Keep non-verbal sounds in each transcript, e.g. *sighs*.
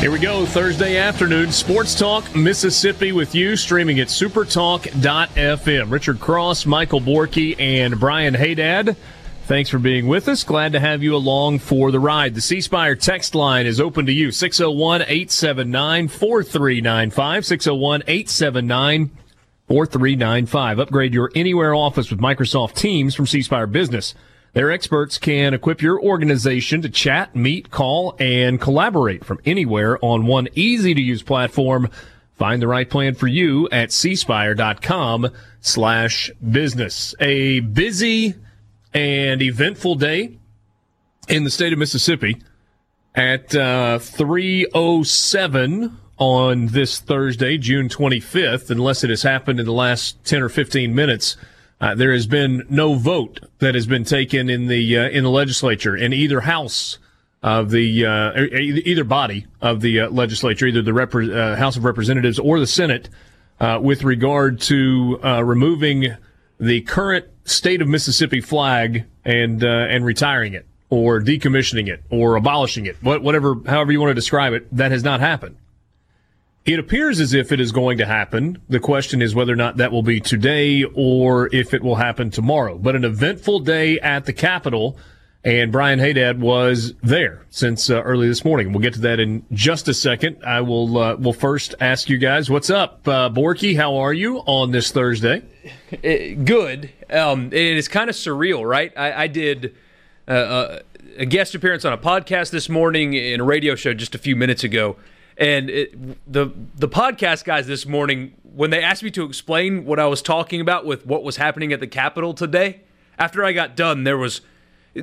Here we go, Thursday afternoon, Sports Talk Mississippi with you, streaming at supertalk.fm. Richard Cross, Michael Borky, and Brian Hadad. Thanks for being with us. Glad to have you along for the ride. The C Spire text line is open to you 601 879 4395. 601 879 4395. Upgrade your anywhere office with Microsoft Teams from C Spire Business. Their experts can equip your organization to chat, meet, call, and collaborate from anywhere on one easy to use platform. Find the right plan for you at cspire.com slash business. A busy and eventful day in the state of Mississippi at uh, 307 on this Thursday, June 25th, unless it has happened in the last 10 or 15 minutes. Uh, there has been no vote that has been taken in the uh, in the legislature in either house of the uh, either body of the uh, legislature, either the Rep- uh, House of Representatives or the Senate, uh, with regard to removing the current state of Mississippi flag and and retiring it, or decommissioning it, or abolishing it, whatever, however you want to describe it. That has not happened. It appears as if it is going to happen. The question is whether or not that will be today or if it will happen tomorrow. But an eventful day at the Capitol, and Brian Hadad was there since uh, early this morning. We'll get to that in just a second. I will uh, will first ask you guys, what's up, uh, Borky? How are you on this Thursday? It, eh, good. Um, it is kind of surreal, right? I, I did. Uh, uh, a guest appearance on a podcast this morning in a radio show just a few minutes ago and it, the the podcast guys this morning, when they asked me to explain what I was talking about with what was happening at the Capitol today, after I got done, there was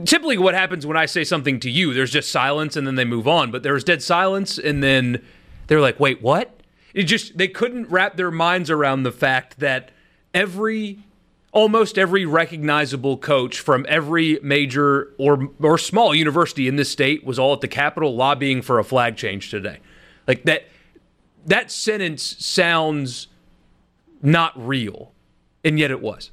typically what happens when I say something to you. There's just silence, and then they move on. But there was dead silence, and then they're like, "Wait, what?" It just they couldn't wrap their minds around the fact that every almost every recognizable coach from every major or or small university in this state was all at the Capitol lobbying for a flag change today. Like that that sentence sounds not real, and yet it was.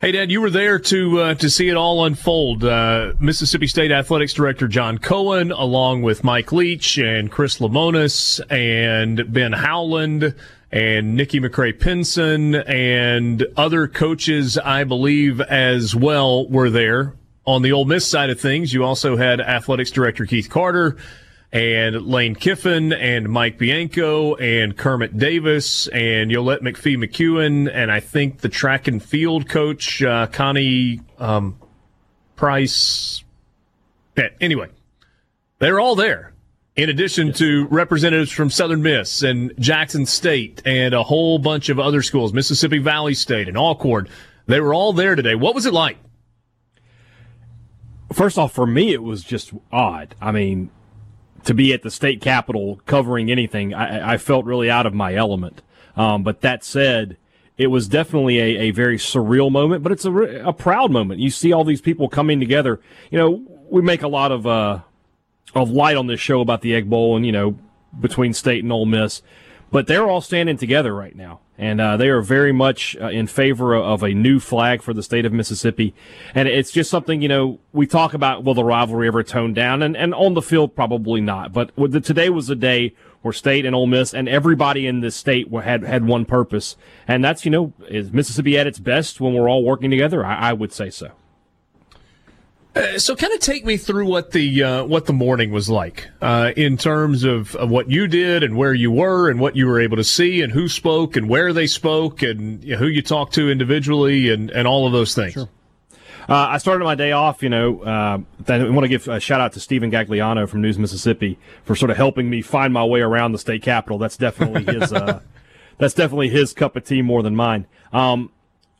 Hey, Dad, you were there to uh, to see it all unfold. Uh, Mississippi State Athletics Director John Cohen, along with Mike Leach and Chris Lemonis and Ben Howland and Nikki McCray Penson and other coaches, I believe, as well, were there. On the Ole Miss side of things, you also had Athletics Director Keith Carter and Lane Kiffin and Mike Bianco and Kermit Davis and Yolett McPhee McCuin and I think the track and field coach uh, Connie um, Price. Yeah, anyway, they're all there. In addition to representatives from Southern Miss and Jackson State and a whole bunch of other schools, Mississippi Valley State and Alcorn, they were all there today. What was it like? First off, for me, it was just odd. I mean, to be at the state capitol covering anything, I, I felt really out of my element. Um, but that said, it was definitely a, a very surreal moment, but it's a, a proud moment. You see all these people coming together. You know, we make a lot of uh, of light on this show about the Egg Bowl and you know between State and Ole Miss, but they're all standing together right now and uh, they are very much uh, in favor of a new flag for the state of Mississippi. And it's just something, you know, we talk about will the rivalry ever tone down, and, and on the field probably not. But the, today was a day where State and Ole Miss and everybody in this state had had one purpose, and that's you know is Mississippi at its best when we're all working together. I, I would say so. Uh, so, kind of take me through what the uh, what the morning was like uh, in terms of, of, what you did and where you were and what you were able to see and who spoke and where they spoke and you know, who you talked to individually and, and all of those things. Sure. Uh, I started my day off, you know. Uh, I want to give a shout out to Stephen Gagliano from News Mississippi for sort of helping me find my way around the state capitol. That's definitely his. *laughs* That's definitely his cup of tea more than mine. Um,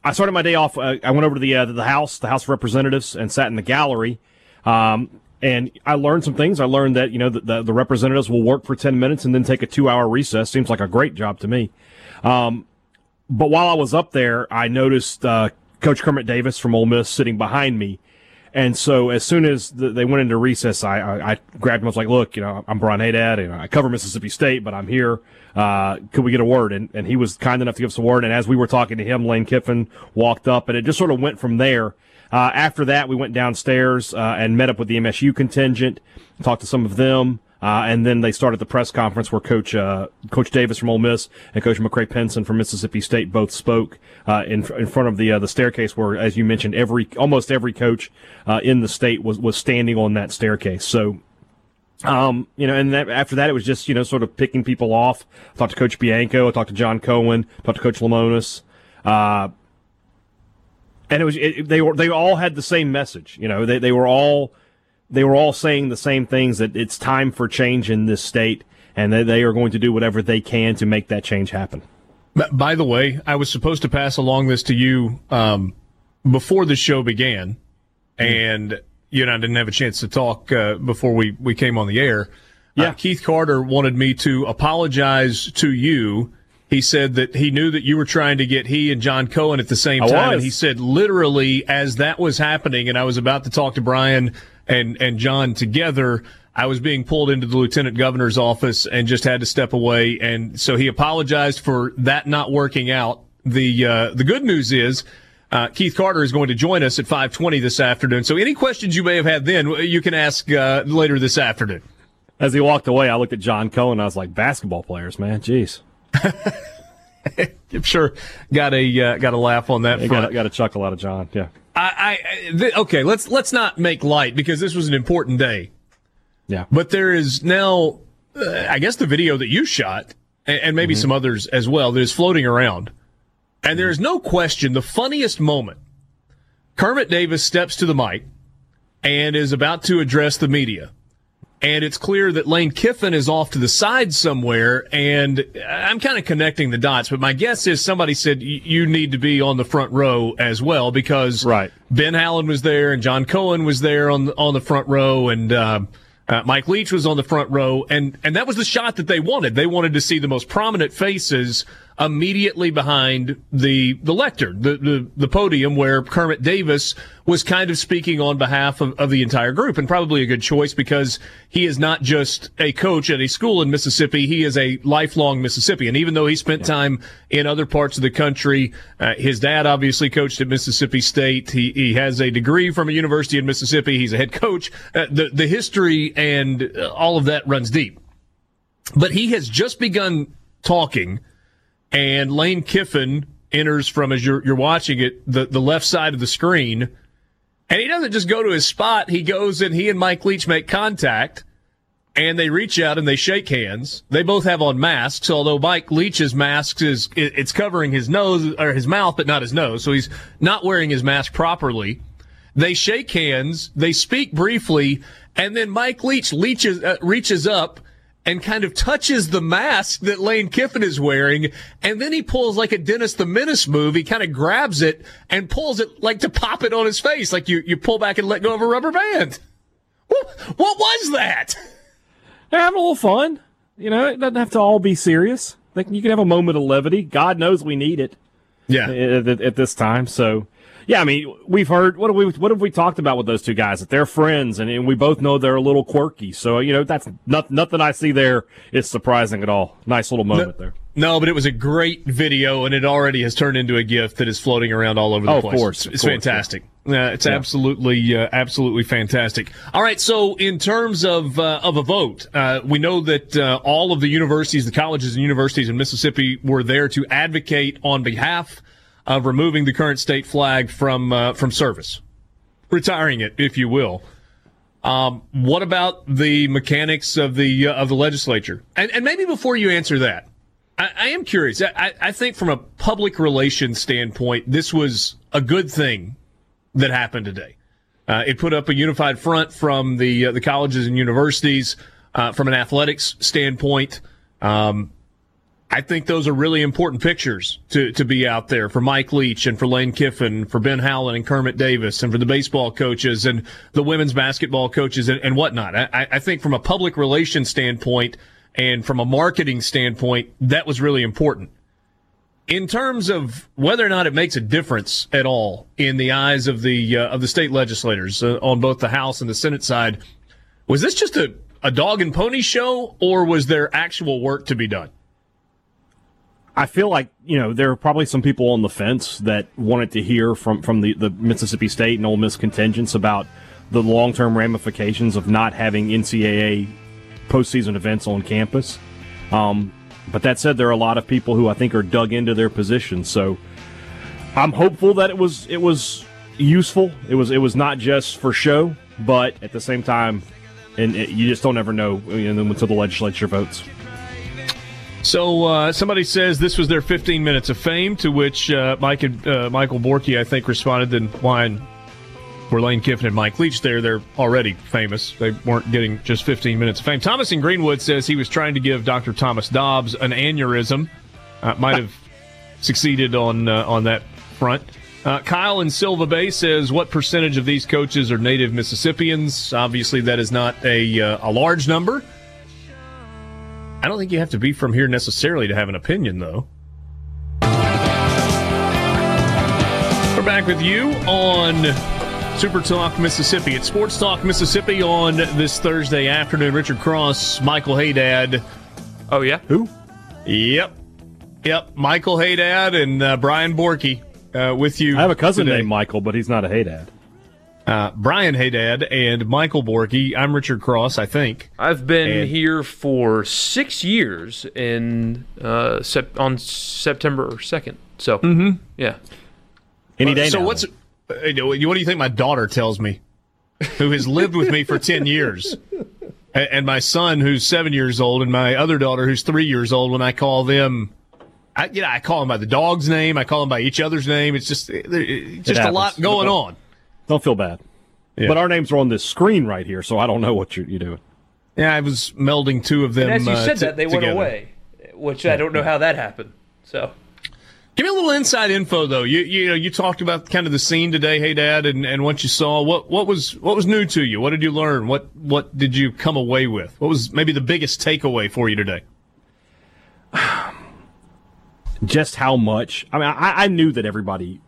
I started my day off. Uh, I went over to the uh, the House, the House of Representatives, and sat in the gallery. Um, and I learned some things. I learned that you know the, the, the representatives will work for ten minutes and then take a two hour recess. Seems like a great job to me. Um, but while I was up there, I noticed uh, Coach Kermit Davis from Ole Miss sitting behind me. And so as soon as the, they went into recess, I, I, I, grabbed him. I was like, look, you know, I'm Brian Hadad and I cover Mississippi State, but I'm here. Uh, could we get a word? And, and he was kind enough to give us a word. And as we were talking to him, Lane Kiffin walked up and it just sort of went from there. Uh, after that, we went downstairs, uh, and met up with the MSU contingent, talked to some of them. Uh, and then they started the press conference where Coach uh, Coach Davis from Ole Miss and Coach McCray Penson from Mississippi State both spoke uh, in in front of the uh, the staircase where, as you mentioned, every almost every coach uh, in the state was was standing on that staircase. So. Um, you know, and that, after that, it was just, you know, sort of picking people off. I talked to Coach Bianco. I talked to John Cohen. I Talked to Coach Lemonis. Uh, and it was, it, they were, they all had the same message. You know, they, they were all, they were all saying the same things that it's time for change in this state and that they are going to do whatever they can to make that change happen. By the way, I was supposed to pass along this to you um, before the show began, and you and I didn't have a chance to talk uh, before we, we came on the air. Uh, Yeah. Uh, Keith Carter wanted me to apologize to you. He said that he knew that you were trying to get he and John Cohen at the same I time. was. And he said literally as that was happening and I was about to talk to Brian and, and John together, I was being pulled into the lieutenant governor's office and just had to step away. And so he apologized for that not working out. The, uh, the good news is, uh, Keith Carter is going to join us at 520 this afternoon. So any questions you may have had then, you can ask, uh, later this afternoon. As he walked away, I looked at John Cohen. I was like, basketball players, man. Jeez. *laughs* I'm sure got a, uh, got a laugh on that front. got, got a chuckle out of John. Yeah. I, I th- okay, let's let's not make light because this was an important day. Yeah. But there is now, uh, I guess, the video that you shot, and, and maybe some others as well, that is floating around. And there is no question the funniest moment. Kermit Davis steps to the mic and is about to address the media. And it's clear that Lane Kiffin is off to the side somewhere. And I'm kind of connecting the dots, but my guess is somebody said you need to be on the front row as well because Right. Ben Howland was there and John Cohen was there on the, on the front row and uh, uh, Mike Leach was on the front row and and that was the shot that they wanted. They wanted to see the most prominent faces immediately behind the the lectern, the the, the podium where Kermit Davis was kind of speaking on behalf of, of the entire group and probably a good choice because he is not just a coach at a school in Mississippi, he is a lifelong Mississippian. Even though he spent time in other parts of the country, uh, his dad obviously coached at Mississippi State. He he has a degree from a university in Mississippi. He's a head coach. Uh, the the history and uh, all of that runs deep. But he has just begun talking and Lane Kiffin enters from as you're you're watching it the the left side of the screen, and he doesn't just go to his spot. He goes and he and Mike Leach make contact, and they reach out and they shake hands. They both have on masks, although Mike Leach's mask is it- it's covering his nose or his mouth, but not his nose, so he's not wearing his mask properly. They shake hands. They speak briefly, and then Mike Leach leaches, uh, reaches up and kind of touches the mask that Lane Kiffin is wearing, and then he pulls like a Dennis the Menace move. He kind of grabs it and pulls it like to pop it on his face, like you you pull back and let go of a rubber band. What, what was that? They're having a little fun. You know, it doesn't have to all be serious. Like you can have a moment of levity. God knows we need it Yeah, at, at, at this time. So, yeah, I mean, we've heard what have we what have we talked about with those two guys that they're friends, and, and we both know they're a little quirky. So, you know, that's not, nothing I see there is surprising at all. Nice little moment there. No, but it was a great video, and it already has turned into a gift that is floating around all over the Oh, of place. course, it's, of it's course, fantastic. Uh, it's absolutely, uh, absolutely fantastic. All right, so in terms of uh, of a vote, uh, we know that uh, all of the universities, the colleges and universities in Mississippi, were there to advocate on behalf of removing the current state flag from uh, from service, retiring it, if you will. Um, what about the mechanics of the uh, of the legislature? And, and maybe before you answer that, I, I am curious. I, I think from a public relations standpoint, this was a good thing that happened today. Uh, it put up a unified front from the uh, the colleges and universities uh, from an athletics standpoint. Um, I think those are really important pictures to, to be out there for Mike Leach and for Lane Kiffin, for Ben Howland and Kermit Davis, and for the baseball coaches and the women's basketball coaches and, and whatnot. I, I think from a public relations standpoint and from a marketing standpoint, that was really important. In terms of whether or not it makes a difference at all in the eyes of the uh, of the state legislators uh, on both the House and the Senate side, was this just a, a dog and pony show, or was there actual work to be done? I feel like you know there are probably some people on the fence that wanted to hear from from the, the Mississippi State and Ole Miss contingents about the long term ramifications of not having NCAA postseason events on campus. Um, but that said, there are a lot of people who I think are dug into their positions. So I'm hopeful that it was it was useful. It was it was not just for show, but at the same time, and it, you just don't ever know know, until the legislature votes. So uh, somebody says this was their 15 minutes of fame, to which uh, Mike and, uh, Michael Borky, I think, responded, "Then why were Lane Kiffin and Mike Leach there? They're already famous. They weren't getting just 15 minutes of fame." Thomas in Greenwood says he was trying to give Dr. Thomas Dobbs an aneurysm. Uh, might have *laughs* succeeded on uh, on that front. Uh, Kyle in Silva Bay says, "What percentage of these coaches are native Mississippians? Obviously, that is not a a large number." I don't think you have to be from here necessarily to have an opinion, though. We're back with you on Super Talk Mississippi. It's Sports Talk Mississippi on this Thursday afternoon. Richard Cross, Michael Hadad. Oh, yeah? Who? Yep. Yep. Michael Hadad and uh, Brian Borky uh, with you. I have a cousin today. named Michael, but he's not a Hadad. Uh, Brian Hadad and Michael Borky. I'm Richard Cross, I think. I've been And- here for six years in uh, sep- on September 2nd. So, mm-hmm. yeah. Any day so now. what's what do you think my daughter tells me, who has lived with me for *laughs* ten years, and my son who's seven years old, and my other daughter who's three years old. When I call them, I you know I call them by the dog's name, I call them by each other's name. It's just it's just a lot going on. Don't feel bad. Yeah. But our names are on this screen right here, so I don't know what you're, you're doing. Yeah, I was melding two of them. And as you uh, said t- that, they went away, which I don't know how that happened. So, Give me a little inside info though. You you know you talked about kind of the scene today, hey Dad, and, and what you saw. What what was what was new to you? What did you learn? What what did you come away with? What was maybe the biggest takeaway for you today? *sighs* just how much. I mean, I, I knew that everybody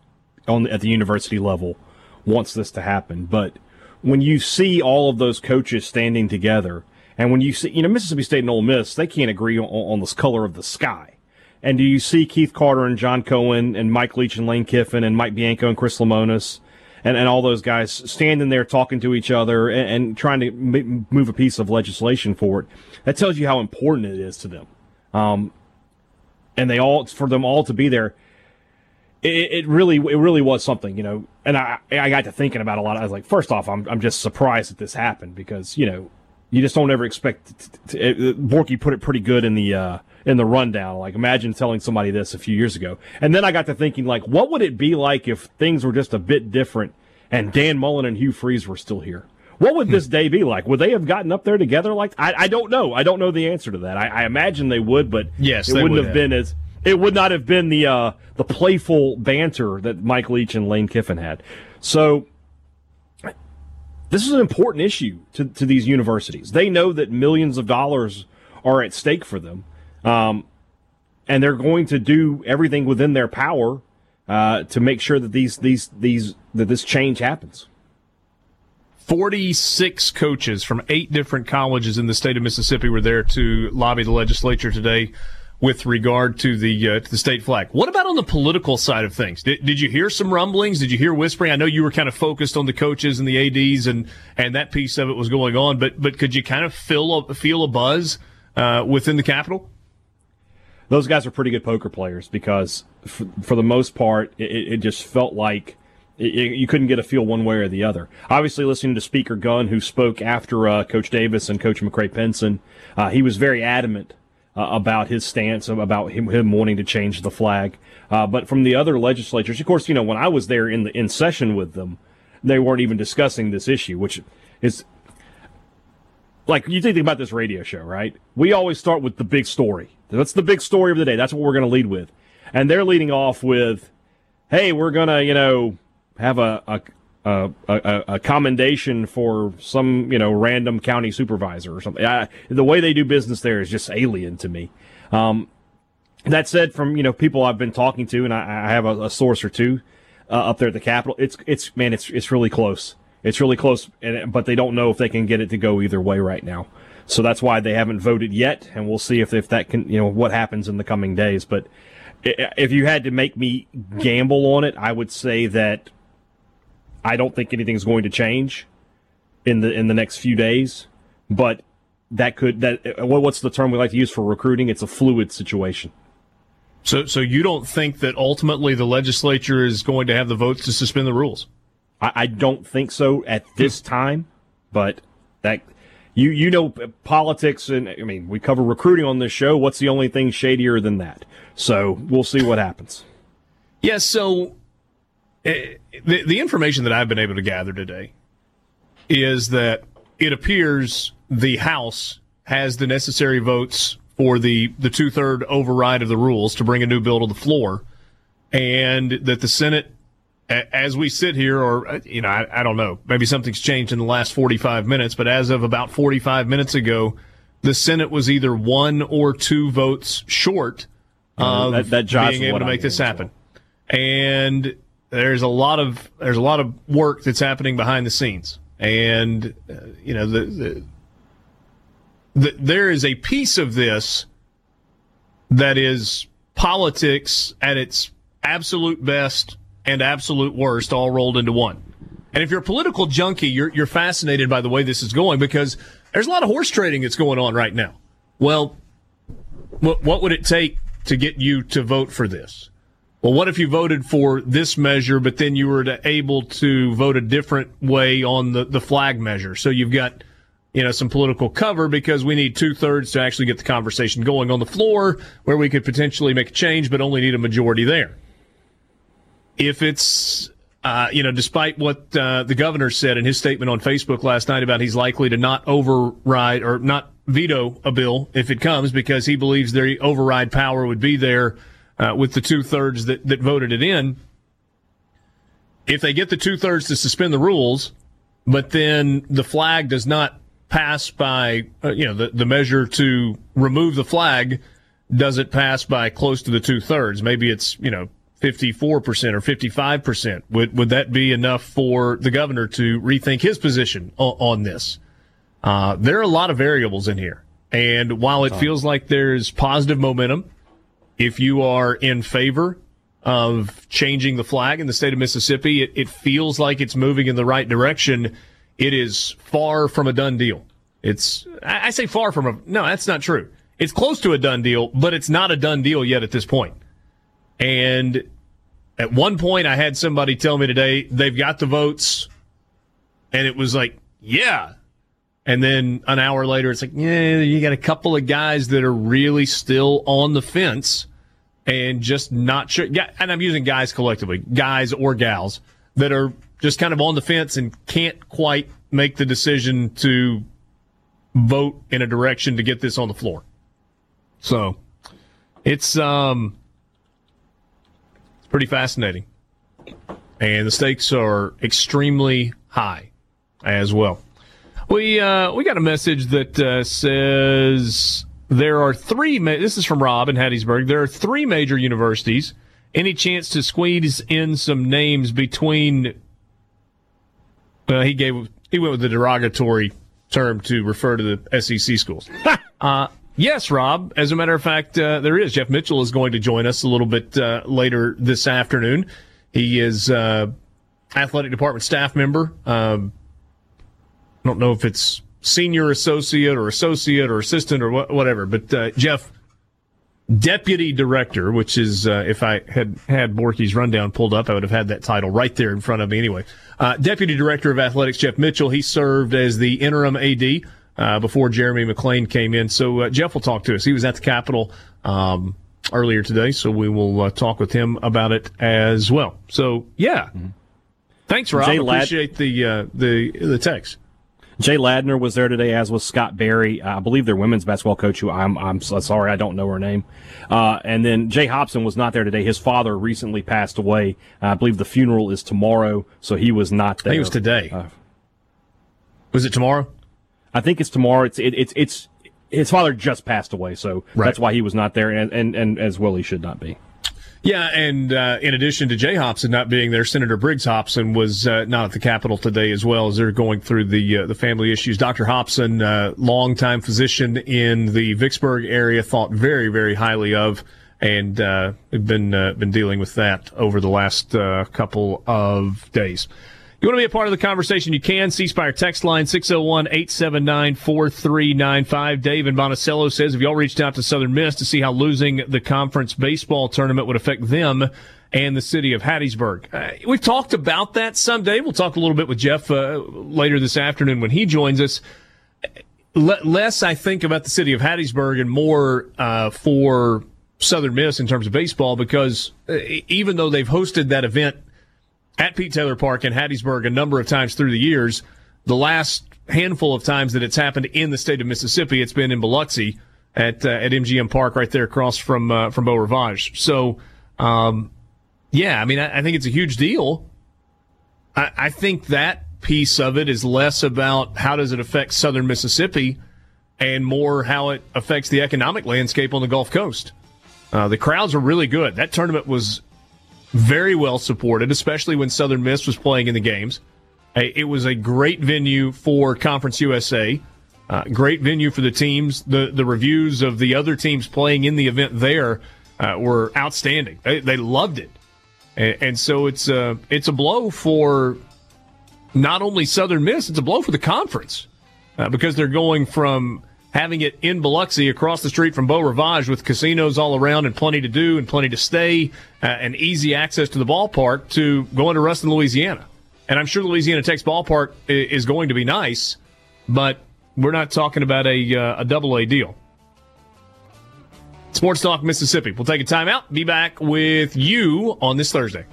on at the university level wants this to happen, but when you see all of those coaches standing together, and when you see, you know, Mississippi State and Ole Miss, they can't agree on, on the color of the sky. And do you see Keith Carter and John Cohen and Mike Leach and Lane Kiffin and Mike Bianco and Chris Lemonis and, and all those guys standing there talking to each other and, and trying to m- move a piece of legislation forward? That tells you how important it is to them. Um, and they all for them all to be there it, it really it really was something you know and i i got to thinking about a lot i was like first off i'm, I'm just surprised that this happened because you know you just don't ever expect to, to, borky put it pretty good in the uh in the rundown like imagine telling somebody this a few years ago and then i got to thinking like what would it be like if things were just a bit different and dan mullen and hugh freeze were still here what would this day be like? Would they have gotten up there together? Like I, I don't know. I don't know the answer to that. I, I imagine they would, but Yes, it wouldn't would have have. been as it would not have been the uh, the playful banter that Mike Leach and Lane Kiffin had. So this is an important issue to, to these universities. They know that millions of dollars are at stake for them, um, and they're going to do everything within their power uh, to make sure that these these these that this change happens. 46 coaches from eight different colleges in the state of Mississippi were there to lobby the legislature today with regard to the uh, to the state flag. What about on the political side of things? Did, did you hear some rumblings? Did you hear whispering? I know you were kind of focused on the coaches and the ads and and that piece of it was going on, but but could you kind of feel a, feel a buzz uh, within the Capitol? those guys are pretty good poker players because for, for the most part it, it just felt like you couldn't get a feel one way or the other obviously listening to speaker gunn who spoke after uh, coach davis and coach mccray penson uh, he was very adamant uh, about his stance about him, him wanting to change the flag uh, but from the other legislatures of course you know when i was there in the in session with them they weren't even discussing this issue, which is like you think about this radio show, right? We always start with the big story. That's the big story of the day. That's what we're going to lead with. And they're leading off with, hey, we're going to, you know, have a, a a, a, a, commendation for some you know random county supervisor or something. I, the way they do business there is just alien to me. Um, that said, from you know people I've been talking to, and I, I have a, a, source or two uh, up there at the Capitol, it's it's man, it's it's really close. It's really close, and, but they don't know if they can get it to go either way right now. So that's why they haven't voted yet, and we'll see if if that can you know what happens in the coming days. But if you had to make me gamble on it, I would say that I don't think anything's going to change in the in the next few days. But that could that what's the term we like to use for recruiting? It's a fluid situation. So, so you don't think that ultimately the legislature is going to have the votes to suspend the rules? I, I don't think so at this hmm. time, but that you you know politics and I mean we cover recruiting on this show. What's the only thing shadier than that? So we'll see what happens. Yes. Yeah, so uh, the the information that I've been able to gather today is that it appears the House has the necessary votes for the, the two third override of the rules to bring a new bill to the floor, and that the Senate, as we sit here, or, uh, you know, I, I don't know, maybe something's changed in the last 45 minutes, but as of about 45 minutes ago, the Senate was either one or two votes short of that, that being able to make this happen. And there's a lot of there's a lot of work that's happening behind the scenes, and uh, you know the, the there is a piece of this that is politics at its absolute best and absolute worst all rolled into one. And if you're a political junkie, you're, you're fascinated by the way this is going because there's a lot of horse trading that's going on right now. Well, what, what would it take to get you to vote for this? Well, what if you voted for this measure, but then you were to able to vote a different way on the, the flag measure? So you've got you know, some political cover because we need two thirds to actually get the conversation going on the floor where we could potentially make a change, but only need a majority there. If it's, uh, you know, despite what uh, the governor said in his statement on Facebook last night about he's likely to not override or not veto a bill if it comes because he believes the override power would be there uh, with the two thirds that, that voted it in. If they get the two thirds to suspend the rules, but then the flag does not pass by, uh, you know, the, the measure to remove the flag doesn't pass by close to the two thirds. Maybe it's, you know, 54% or 55%. Would, would that be enough for the governor to rethink his position on, on this? Uh, there are a lot of variables in here. And while it feels like there's positive momentum, if you are in favor of changing the flag in the state of Mississippi, it, it feels like it's moving in the right direction it is far from a done deal. It's, I say far from a, no, that's not true. It's close to a done deal, but it's not a done deal yet at this point. And at one point, I had somebody tell me today they've got the votes, and it was like, yeah. And then an hour later, it's like, yeah, you got a couple of guys that are really still on the fence and just not sure. And I'm using guys collectively, guys or gals that are just kind of on the fence and can't quite make the decision to vote in a direction to get this on the floor. So it's um it's pretty fascinating. And the stakes are extremely high as well. We uh, we got a message that uh, says there are three. Ma- this is from Rob in Hattiesburg. There are three major universities. Any chance to squeeze in some names between uh, he gave he went with the derogatory term to refer to the SEC schools. *laughs* uh, yes, Rob. As a matter of fact, uh, there is. Jeff Mitchell is going to join us a little bit uh, later this afternoon. He is uh, athletic department staff member. Um, I don't know if it's senior associate or associate or assistant or wh- whatever, but uh, Jeff deputy director, which is uh, if I had had Borky's rundown pulled up, I would have had that title right there in front of me. Anyway, uh, deputy director of athletics Jeff Mitchell. He served as the interim AD uh, before Jeremy McClain came in. So uh, Jeff will talk to us. He was at the Capitol um, earlier today, so we will uh, talk with him about it as well. So yeah. Mm-hmm. Thanks, Rob. Jay Appreciate the uh, the the text. Jay Ladner was there today, as was Scott Berry. I believe their women's basketball coach, who I'm, I'm sorry, I don't know her name. Uh, and then Jay Hopson was not there today. His father recently passed away. I believe the funeral is tomorrow, so he was not there. He was today. Uh, was it tomorrow? I think it's tomorrow. It's it, it's it's his father just passed away, so right. that's why he was not there, and, and and as well he should not be. Yeah, and uh, in addition to Jay Hopson not being there, Senator Briggs Hopson was uh, not at the Capitol today as well as they're going through the uh, the family issues. Dr. Hopson, uh, longtime physician in the Vicksburg area, thought very very highly of, and uh, been uh, been dealing with that over the last uh, couple of days. You want to be a part of the conversation? You can. C Spire text line 601 879 4395. Dave Monticello says, Have y'all reached out to Southern Miss to see how losing the conference baseball tournament would affect them and the city of Hattiesburg? Uh, we've talked about that someday. We'll talk a little bit with Jeff uh, later this afternoon when he joins us. less, I think, about the city of Hattiesburg and more uh, for Southern Miss in terms of baseball because uh, even though they've hosted that event at Pete Taylor Park in Hattiesburg a number of times through the years. The last handful of times that it's happened in the state of Mississippi, it's been in Biloxi at uh, at MGM Park right there across from uh, from Beau Rivage. So, um, yeah, I mean, I, I, think it's a huge deal. I, I think that piece of it is less about how does it affect Southern Mississippi and more how it affects the economic landscape on the Gulf Coast. Uh, the crowds are really good. That tournament was very well supported, especially when Southern Miss was playing in the games. It was a great venue for Conference USA. Uh, great venue for the teams. The the reviews of the other teams playing in the event there uh, were outstanding. They, they loved it, and, and so it's a it's a blow for not only Southern Miss, it's a blow for the conference uh, because they're going from having it in Biloxi across the street from Beau Rivage with casinos all around and plenty to do and plenty to stay uh, and easy access to the ballpark to going to Ruston, Louisiana. And I'm sure Louisiana Tech's ballpark is going to be nice, but we're not talking about a, uh, a double A deal. Sports Talk Mississippi. We'll take a timeout. Be back with you on this Thursday.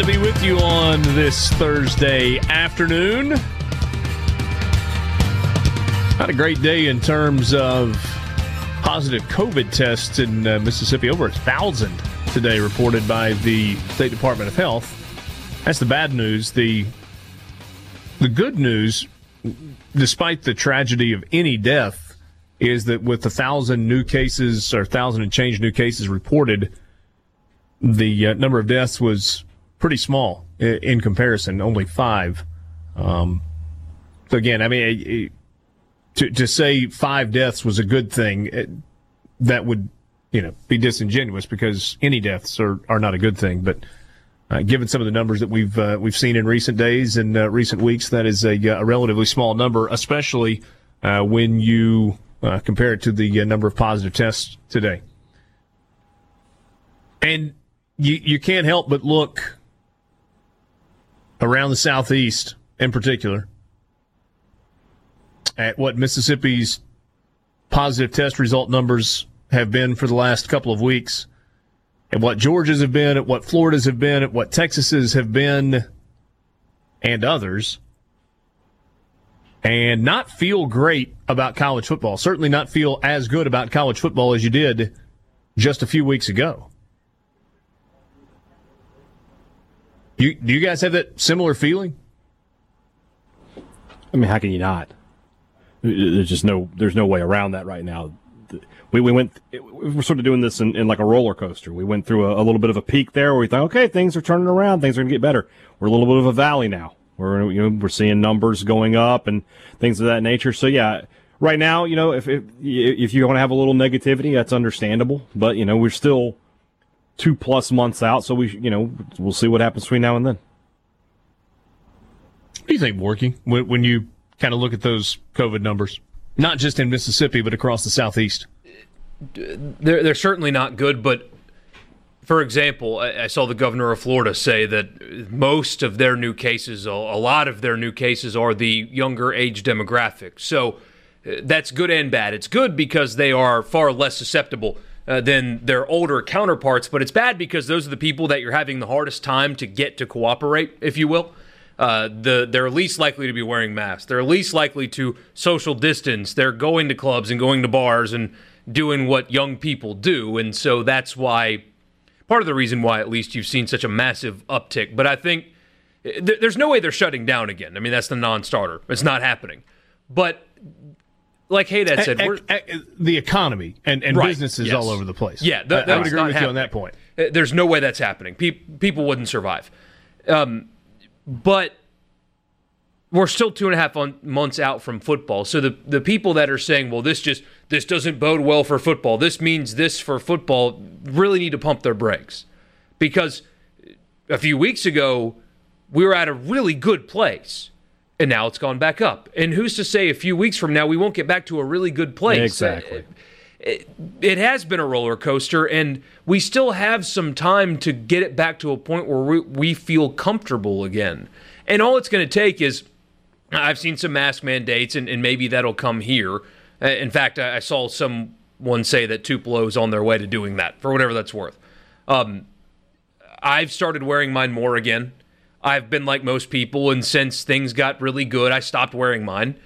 To be with you on this Thursday afternoon. Not a great day in terms of positive COVID tests in uh, Mississippi. Over a thousand today reported by the State Department of Health. That's the bad news. The the good news, despite the tragedy of any death, is that with a thousand new cases or thousand and change new cases reported, the uh, number of deaths was pretty small in comparison, only five. Um, so again, I mean, to to say five deaths was a good thing, that would you know be disingenuous because any deaths are, are not a good thing. But uh, given some of the numbers that we've uh, we've seen in recent days and uh, recent weeks, that is a, a, relatively small number, especially uh, when you uh, compare it to the uh, number of positive tests today. And you you can't help but look around the Southeast in particular at what Mississippi's positive test result numbers have been for the last couple of weeks, and what Georgia's have been, at what Florida's have been, at what Texas's have been, and others, and not feel great about college football. Certainly not feel as good about college football as you did just a few weeks ago. You, do you guys have that similar feeling? I mean, how can you not? There's just no there's no way around that right now. We, we went we're sort of doing this in, in like a roller coaster. We went through a, a, little bit of a peak there where we thought, okay, things are turning around, things are gonna get better. We're a little bit of a valley now. We're you know, we're seeing numbers going up and things of that nature. So yeah, right now, you know, if if, if you want to have a little negativity, that's understandable. But you know, we're still two plus months out. So we, you know, we'll see what happens between now and then. What do you think, Borky, when, when you kind of look at those COVID numbers, not just in Mississippi but across the southeast? They're they're certainly not good, but for example, I, I saw the governor of Florida say that most of their new cases, a lot of their new cases, are the younger age demographic. So uh, that's good and bad. It's good because they are far less susceptible uh, than their older counterparts, but it's bad because those are the people that you're having the hardest time to get to cooperate, if you will. Uh, the they're least likely to be wearing masks. They're least likely to social distance. They're going to clubs and going to bars and doing what young people do, and so that's why part of the reason why at least you've seen such a massive uptick. But I think th- there's no way they're shutting down again. I mean, that's the non-starter. It's not happening. But like Hadad said, a- a- a- the economy and, and Right, businesses yes. all over the place. Yeah, th- I- would agree with you on that point. Uh, There's no way that's happening. Pe- people wouldn't survive. Um, but we're still two and a half on, months out from football. So the the people that are saying, "Well, this just this doesn't bode well for football. This means this for football," really need to pump their brakes because a few weeks ago we were at a really good place. And now it's gone back up. And who's to say a few weeks from now we won't get back to a really good place? Exactly. it has been a roller coaster, and we still have some time to get it back to a point where we, we feel comfortable again. And all it's going to take is I've seen some mask mandates, and, and maybe that'll come here. Uh, In fact, I, I saw someone say that Tupelo's on their way to doing that for whatever that's worth. Um, I've started wearing mine more again. I've been like most people, and since things got really good, I stopped wearing mine.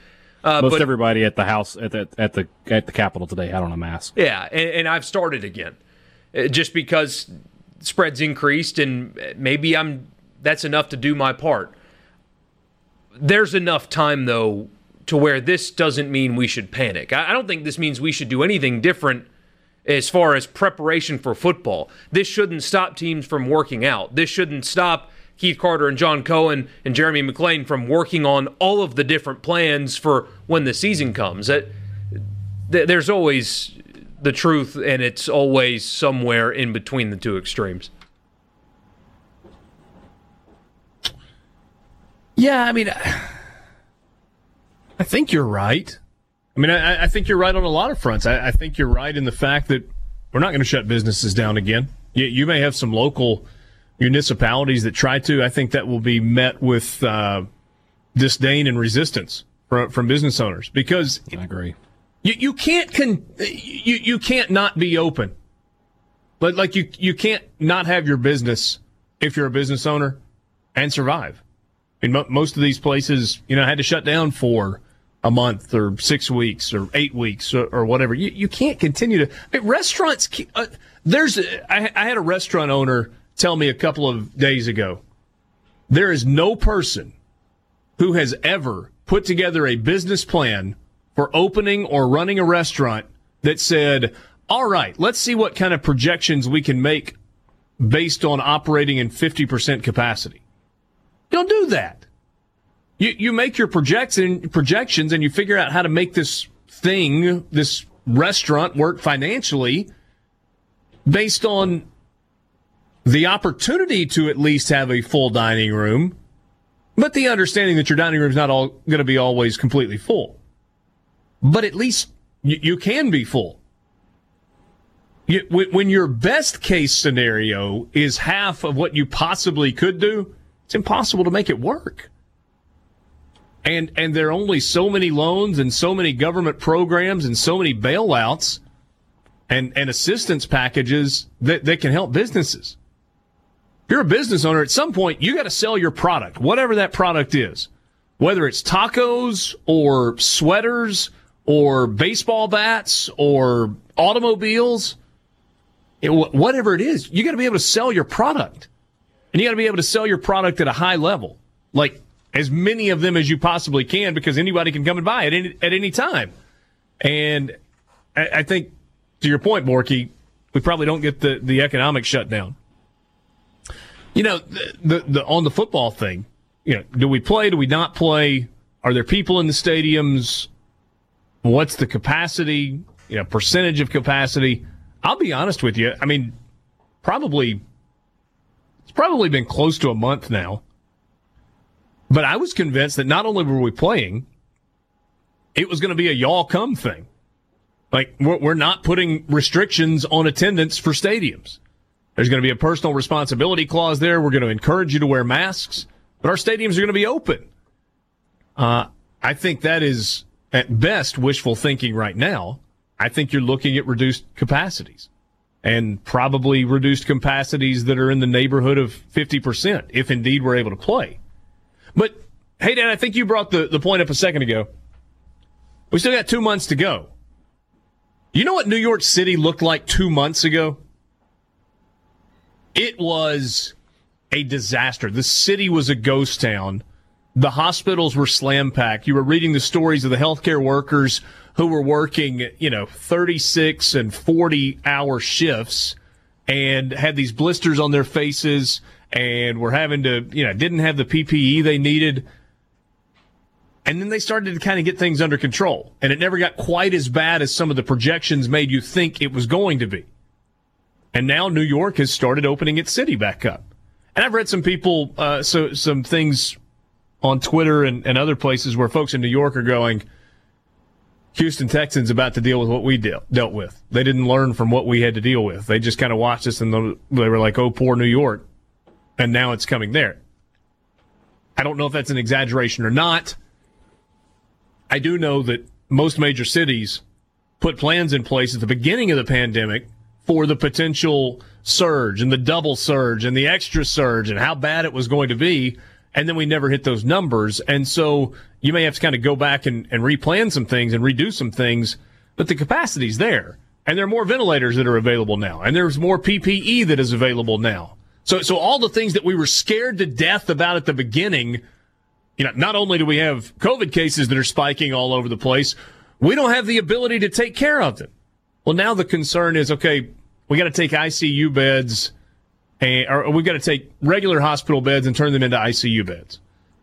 Uh, Most but- everybody at the house at the at the at the Capitol today had on a mask. Yeah, and, and I've started again, Uh, just because spreads increased, and maybe I'm that's enough to do my part. There's enough time though to where this doesn't mean we should panic. I, I don't think this means we should do anything different as far as preparation for football. This shouldn't stop teams from working out. This shouldn't stop Keith Carter and John Cohen and Jeremy McClain from working on all of the different plans for when the season comes. That th- there's always the truth, and it's always somewhere in between the two extremes. Yeah, I mean, I think you're right. I mean, I, I think you're right on a lot of fronts. I, I think you're right in the fact that we're not going to shut businesses down again. You, you may have some local municipalities that try to. I think that will be met with uh, disdain and resistance from, from business owners because I agree. you, you can't con- you, you can't not be open. But like you you can't not have your business if you're a business owner and survive. I mean, mo- most of these places, you know, had to shut down for a month or six weeks or eight weeks or, or whatever. You, you can't continue to. I mean, restaurants. Uh, there's. I, I had a restaurant owner tell me a couple of days ago. There is no person who has ever put together a business plan for opening or running a restaurant that said, "All right, let's see what kind of projections we can make based on operating in 50% capacity." Don't do that. You you make your projection projections and you figure out how to make this thing, this restaurant work financially based on the opportunity to at least have a full dining room, but the understanding that your dining room is not all going to be always completely full. But at least you, you can be full. You, when your best case scenario is half of what you possibly could do, it's impossible to make it work. And and there are only so many loans and so many government programs and so many bailouts and, and assistance packages that, that can help businesses. If you're a business owner, at some point you got to sell your product, whatever that product is. Whether it's tacos or sweaters or baseball bats or automobiles, it- whatever it is, you got to be able to sell your product. And you got to be able to sell your product at a high level, like as many of them as you possibly can, because anybody can come and buy it at any time. And I, I think, to your point, Borky, we probably don't get the, the economic shutdown. You know, the, the, the on the football thing, you know, do we play? Do we not play? Are there people in the stadiums? What's the capacity? You know, percentage of capacity. I'll be honest with you. I mean, probably it's probably been close to a month now. But I was convinced that not only were we playing, it was going to be a y'all come thing. Like we're, we're not putting restrictions on attendance for stadiums. There's going to be a personal responsibility clause there. We're going to encourage you to wear masks, but our stadiums are going to be open. Uh, I think that is at best wishful thinking right now. I think you're looking at reduced capacities and probably reduced capacities that are in the neighborhood of 50%, if indeed we're able to play. But hey, Dan, I think you brought the, the point up a second ago. We still got two months to go. You know what New York City looked like two months ago? It was a disaster. The city was a ghost town. The hospitals were slam packed. You were reading the stories of the healthcare workers who were working, you know, 36 and 40 hour shifts and had these blisters on their faces and were having to, you know, didn't have the PPE they needed. And then they started to kind of get things under control. And it never got quite as bad as some of the projections made you think it was going to be. And now New York has started opening its city back up. And I've read some people, uh, so some things on Twitter and, and other places where folks in New York are going, Houston Texans about to deal with what we deal, dealt with. They didn't learn from what we had to deal with. They just kind of watched us and they were like, oh, poor New York. And now it's coming there. I don't know if that's an exaggeration or not. I do know that most major cities put plans in place at the beginning of the pandemic for the potential surge and the double surge and the extra surge and how bad it was going to be. And then we never hit those numbers. And so you may have to kind of go back and, and replan some things and redo some things, but the capacity's there. And there are more ventilators that are available now. And there's more PPE that is available now. So, so all the things that we were scared to death about at the beginning, you know, not only do we have COVID cases that are spiking all over the place, we don't have the ability to take care of them. Well, now the concern is okay, we got to take ICU beds, and, or we got to take regular hospital beds and turn them into ICU beds.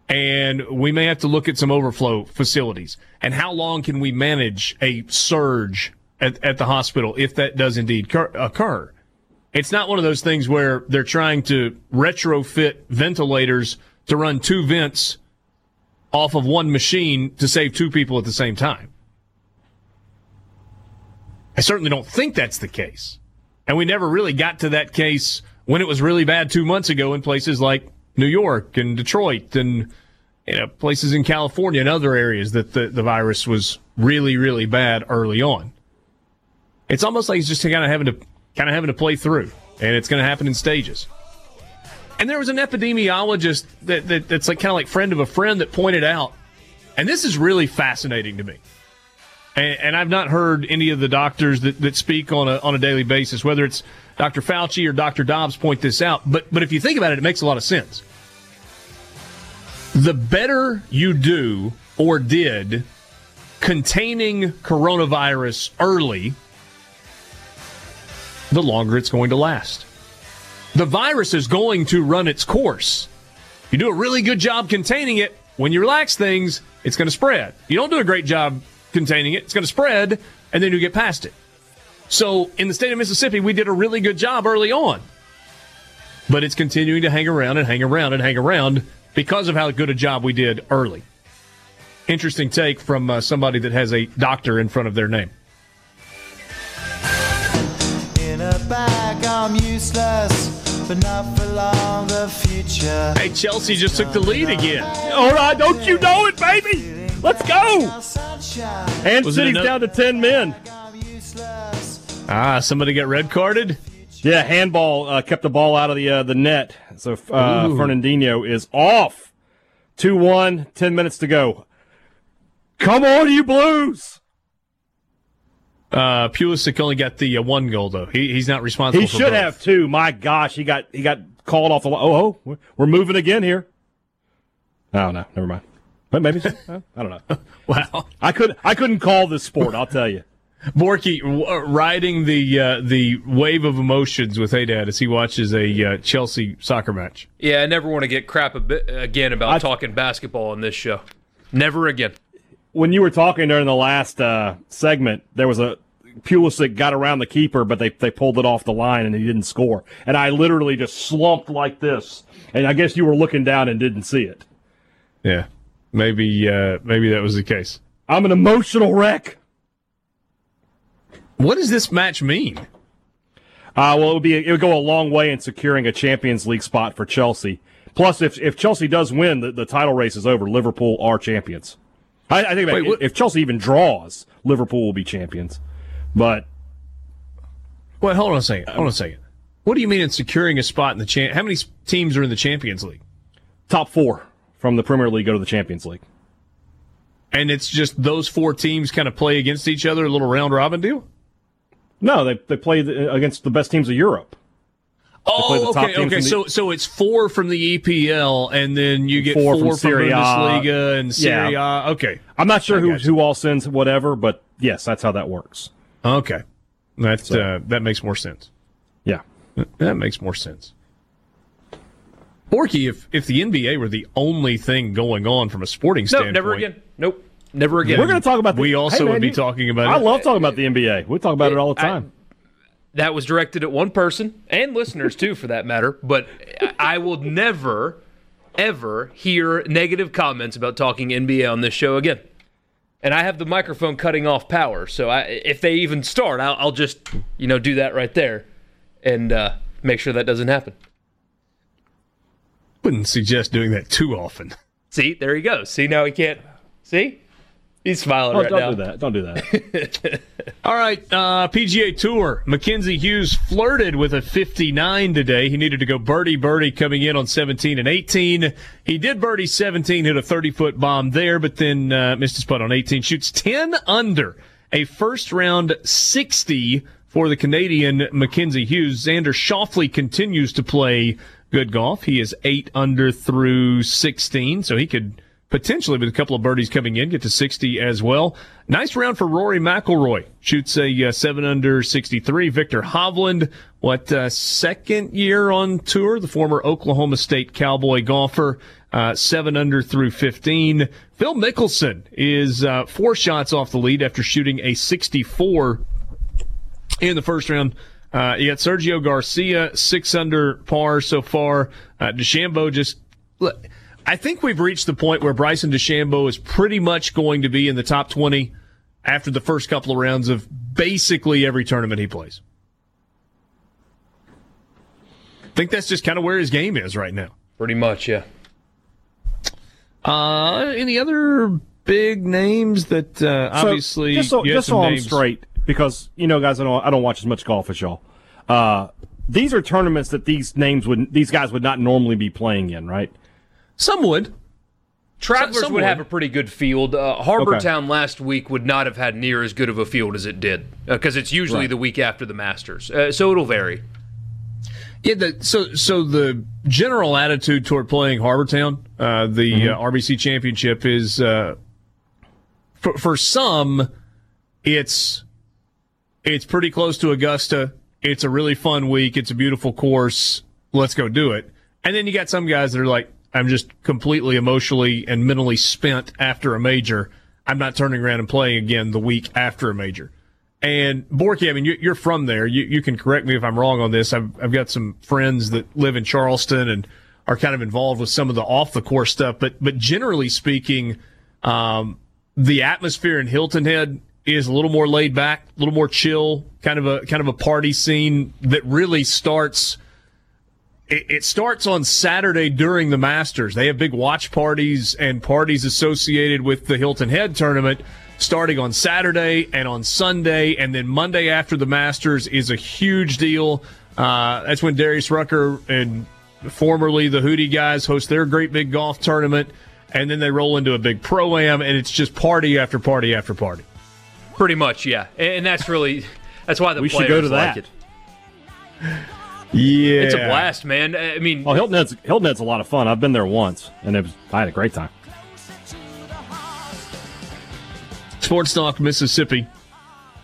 And we may have to look at some overflow facilities. And how long can we manage a surge at, at the hospital if that does indeed occur? It's not one of those things where they're trying to retrofit ventilators to run two vents off of one machine to save two people at the same time. I certainly don't think that's the case. And we never really got to that case when it was really bad two months ago in places like New York and Detroit and you know, places in California and other areas that the, the virus was really, really bad early on. It's almost like it's just kind of having to kind of having to play through, and it's going to happen in stages. And there was an epidemiologist that, that that's like kind of like friend of a friend that pointed out, and this is really fascinating to me and, and, I've not heard any of the doctors that, that speak on a on a daily basis, whether it's Dr. Fauci or Dr. Dobbs, point this out. But but if you think about it, it makes a lot of sense. The better you do or did containing coronavirus early, the longer it's going to last. The virus is going to run its course. You do a really good job containing it. When you relax things, it's going to spread. You don't do a great job containing it. It's going to spread, and then you get past it. So in the state of Mississippi, we did a really good job early on. But it's continuing to hang around and hang around and hang around because of how good a job we did early. Interesting take from uh, somebody that has a doctor in front of their name. In a bag, I'm useless, but not for long. The future. Hey, Chelsea just took the lead again. All right, don't you know it, baby? Let's go. And Was City's down to 10 men. Ah, somebody got red carded? Yeah, handball uh, kept the ball out of the uh, the net. So uh, Fernandinho is off. 2 1, 10 minutes to go. Come on, you Blues! Uh, Pulisic only got the uh, one goal though. He, he's not responsible. He should both. have two. My gosh, he got he got called off the. Oh, oh, we're moving again here. Oh no, never mind. But maybe I don't know. *laughs* wow, I could I couldn't call this sport. I'll tell you. *laughs* Borky uh, riding the uh, the wave of emotions with Hadad as he watches a uh, Chelsea soccer match. Yeah, I never want to get crap a bit again about I, talking basketball on this show. Never again. When you were talking during the last uh, segment, there was a Pulisic got around the keeper, but they they pulled it off the line and he didn't score. And I literally just slumped like this. And I guess you were looking down and didn't see it. Yeah maybe uh, maybe that was the case. I'm an emotional wreck. What does this match mean? Uh, well, it would be it would go a long way in securing a Champions League spot for Chelsea. Plus, if if Chelsea does win, the, the title race is over. Liverpool are champions. I, I think Wait, if, if Chelsea even draws, Liverpool will be champions. But well, hold on a second. Hold on a second. What do you mean in securing a spot in the champ? How many teams are in the Champions League? Top four from the Premier League go to the Champions League. And it's just those four teams kind of play against each other, a little round robin deal. No, they they play against the best teams of Europe. Oh, okay, okay. The, so so it's four from the EPL, and then you get four, four from, from Bundesliga and Serie yeah. Okay, I'm not sure who who all sends whatever, but yes, that's how that works. Okay, that so. uh, that makes more sense. Yeah, that makes more sense. Borky, if if the NBA were the only thing going on from a sporting standpoint, never again. Nope, never again. We're going to talk about. The, we also hey man, would be talking about. I it. love talking about the NBA. We talk about it, it all the time. I, that was directed at one person and listeners too, for that matter. But I will never, ever hear negative comments about talking NBA on this show again. And I have the microphone cutting off power, so I, if they even start, I'll, I'll, just you know do that right there, and uh, make sure that doesn't happen. Wouldn't suggest doing that too often. See, there he goes. See now he can't. See, He's smiling oh, right don't now. do that. Don't do that. *laughs* All right, uh, PGA Tour. Mackenzie Hughes flirted with a 59 today. He needed to go birdie birdie coming in on 17 and 18. He did birdie 17, hit a 30 foot bomb there, but then uh, missed his putt on 18. Shoots 10 under a first round 60 for the Canadian Mackenzie Hughes. Xander Schauffele continues to play good golf. He is eight under through 16, so he could potentially with a couple of birdies coming in, get to 60 as well. Nice round for Rory McIlroy. Shoots a uh, 7 under 63. Viktor Hovland, what, uh, second year on tour? The former Oklahoma State Cowboy golfer, uh, 7 under through 15. Phil Mickelson is uh, four shots off the lead after shooting a 64 in the first round. Uh, you got Sergio Garcia, six under par so far. Uh, DeChambeau just, look, I think we've reached the point where Bryson DeChambeau is pretty much going to be in the top 20 after the first couple of rounds of basically every tournament he plays. I think that's just kind of where his game is right now. Pretty much, yeah. Uh, any other big names that uh, obviously so just so, just so I'm straight because you know guys I don't I don't watch as much golf as y'all. Uh, these are tournaments that these names would these guys would not normally be playing in, right? Some would. Travelers would, would have a pretty good field. Uh, Harbortown okay. last week would not have had near as good of a field as it did because uh, it's usually right. the week after the Masters, uh, so it'll vary. Yeah, the, so so the general attitude toward playing Harbortown, uh, the mm-hmm. Uh, RBC Championship, is uh, for for some, it's it's pretty close to Augusta. It's a really fun week. It's a beautiful course. Let's go do it. And then you got some guys that are like, I'm just completely emotionally and mentally spent after a major. I'm not turning around and playing again the week after a major. And Borky, I mean, you're from there. You, you can correct me if I'm wrong on this. I've, I've got some friends that live in Charleston and are kind of involved with some of the off the course stuff. But, but generally speaking, um, the atmosphere in Hilton Head is a little more laid back, a little more chill, kind of a, kind of a party scene that really starts – it, starts on Saturday during the Masters. They have big watch parties and parties associated with the Hilton Head tournament starting on Saturday and on Sunday. And then Monday after the Masters is a huge deal. Uh, that's when Darius Rucker and formerly the Hootie guys host their great big golf tournament. And then they roll into a big pro am, and it's just party after party after party. Pretty much, yeah. And that's really that's why the we should go to that. Like yeah, it's a blast, man. I mean, well, Hilton Head's, Hilton Head's a lot of fun. I've been there once, and it was I had a great time. Sports Talk Mississippi,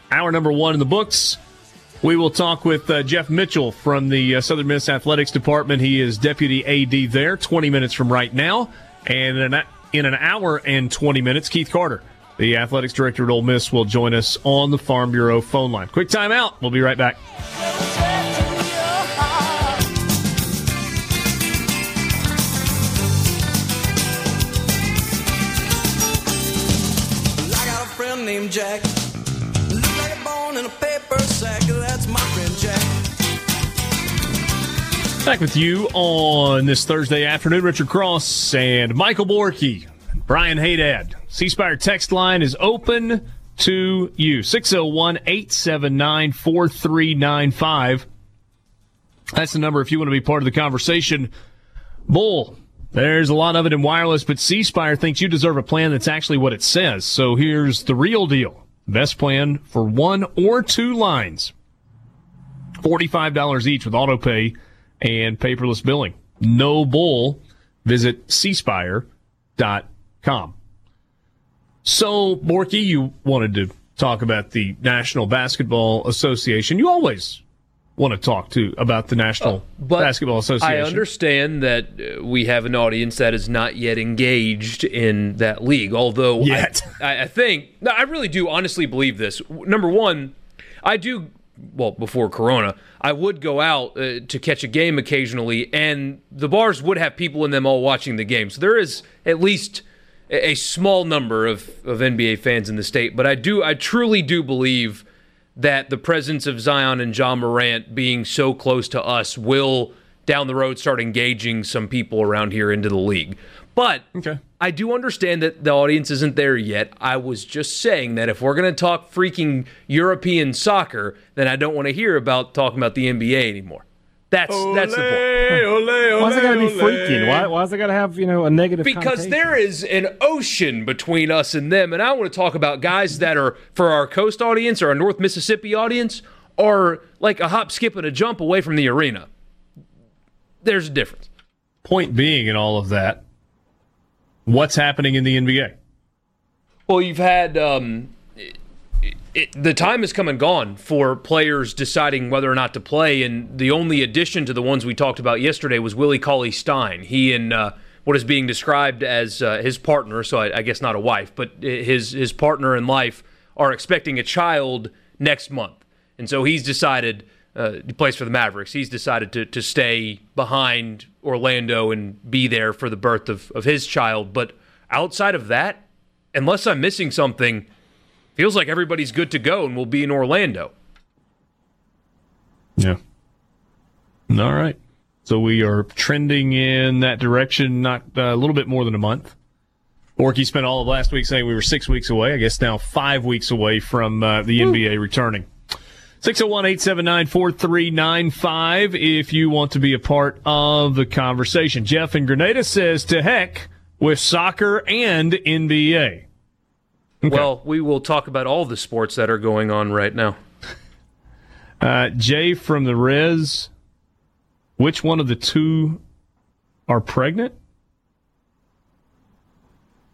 hour number one in the books. We will talk with uh, Jeff Mitchell from the uh, Southern Miss Athletics Department. He is deputy AD there. Twenty minutes from right now, and in an, in an hour and twenty minutes, Keith Carter, the athletics director at Ole Miss, will join us on the Farm Bureau phone line. Quick time out. We'll be right back. Jack. Look like a bone in a paper sack, that's my friend Jack. Back with you on this Thursday afternoon. Richard Cross and Michael Borky, Brian Hadad. C Spire text line is open to you 601 879 4395. That's the number if you want to be part of the conversation. Bull, there's a lot of it in wireless, but C Spire thinks you deserve a plan that's actually what it says. So here's the real deal best plan for one or two lines $45 each with auto pay and paperless billing. No bull. Visit cspire.com. So, Borky, you wanted to talk about the National Basketball Association. You always want to talk to about the National uh, Basketball Association. I understand that uh, we have an audience that is not yet engaged in that league. Although yet. *laughs* I, I think I really do honestly believe this. Number one, I do well before Corona, I would go out uh, to catch a game occasionally, and the bars would have people in them all watching the game. So there is at least a, small number of, of NBA fans in the state. But I do, I truly do believe that the presence of Zion and Ja Morant being so close to us will down the road start engaging some people around here into the league. But okay. I do understand that the audience isn't there yet. I was just saying that if we're going to talk freaking European soccer, then I don't want to hear about talking about the NBA anymore. That's ole, that's the point. Ole, ole, why is it got to be freaking? Why why is it got to have you know a negative? Because there is an ocean between us and them, and I want to talk about guys that are for our coast audience or our North Mississippi audience are like a hop, skip, and a jump away from the arena. There's a difference. Point being in all of that, what's happening in the NBA? Well, you've had um, it, the time has come and gone for players deciding whether or not to play, and the only addition to the ones we talked about yesterday was Willie Cauley Stein. He and uh, what is being described as uh, his partner, so I, I guess not a wife, but his his partner in life are expecting a child next month, and so he's decided. Uh, he plays for the Mavericks. He's decided to, to stay behind Orlando and be there for the birth of, of his child. But outside of that, unless I'm missing something, feels like everybody's good to go and we'll be in Orlando. Yeah. All right. So we are trending in that direction, not uh, a little bit more than a month. Borky spent all of last week saying we were six weeks away. I guess now five weeks away from uh, the Woo. NBA returning. 601 879 4395 if you want to be a part of the conversation. Jeff in Grenada says to heck with soccer and NBA. Okay. Well, we will talk about all the sports that are going on right now. Uh, Jay from the Res, which one of the two are pregnant?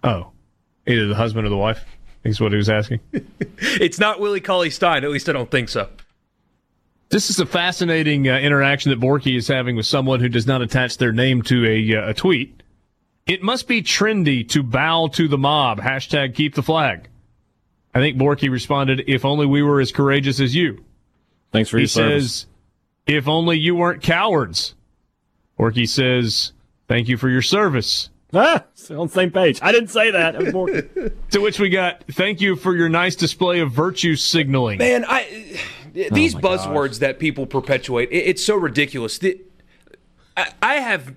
Oh, either the husband or the wife. Is what he was asking. *laughs* it's not Willie Cauley Stein. At least I don't think so. This is a fascinating uh, interaction that Borky is having with someone who does not attach their name to a, uh, a tweet. It must be trendy to bow to the mob. Hashtag keep the flag. I think Borky responded, if only we were as courageous as you. Thanks for he your service. He says, if only you weren't cowards. Borky says, thank you for your service. Ah, on the same page. I didn't say that. *laughs* to which we got, thank you for your nice display of virtue signaling. Man, I these oh buzzwords gosh. that people perpetuate, it, it's so ridiculous. The, I, I, have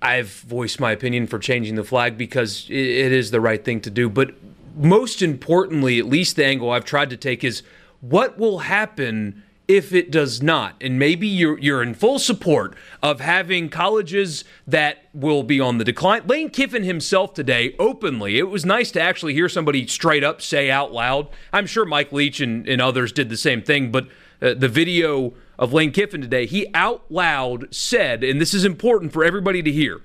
I've voiced my opinion for changing the flag because it, is the right thing to do. But most importantly, at least the angle I've tried to take is what will happen if it does not. And maybe you're you're in full support of having colleges that will be on the decline. Lane Kiffin himself today openly, it was nice to actually hear somebody straight up say out loud. I'm sure Mike Leach and, and others did the same thing, but uh, the video of Lane Kiffin today, he out loud said, and this is important for everybody to hear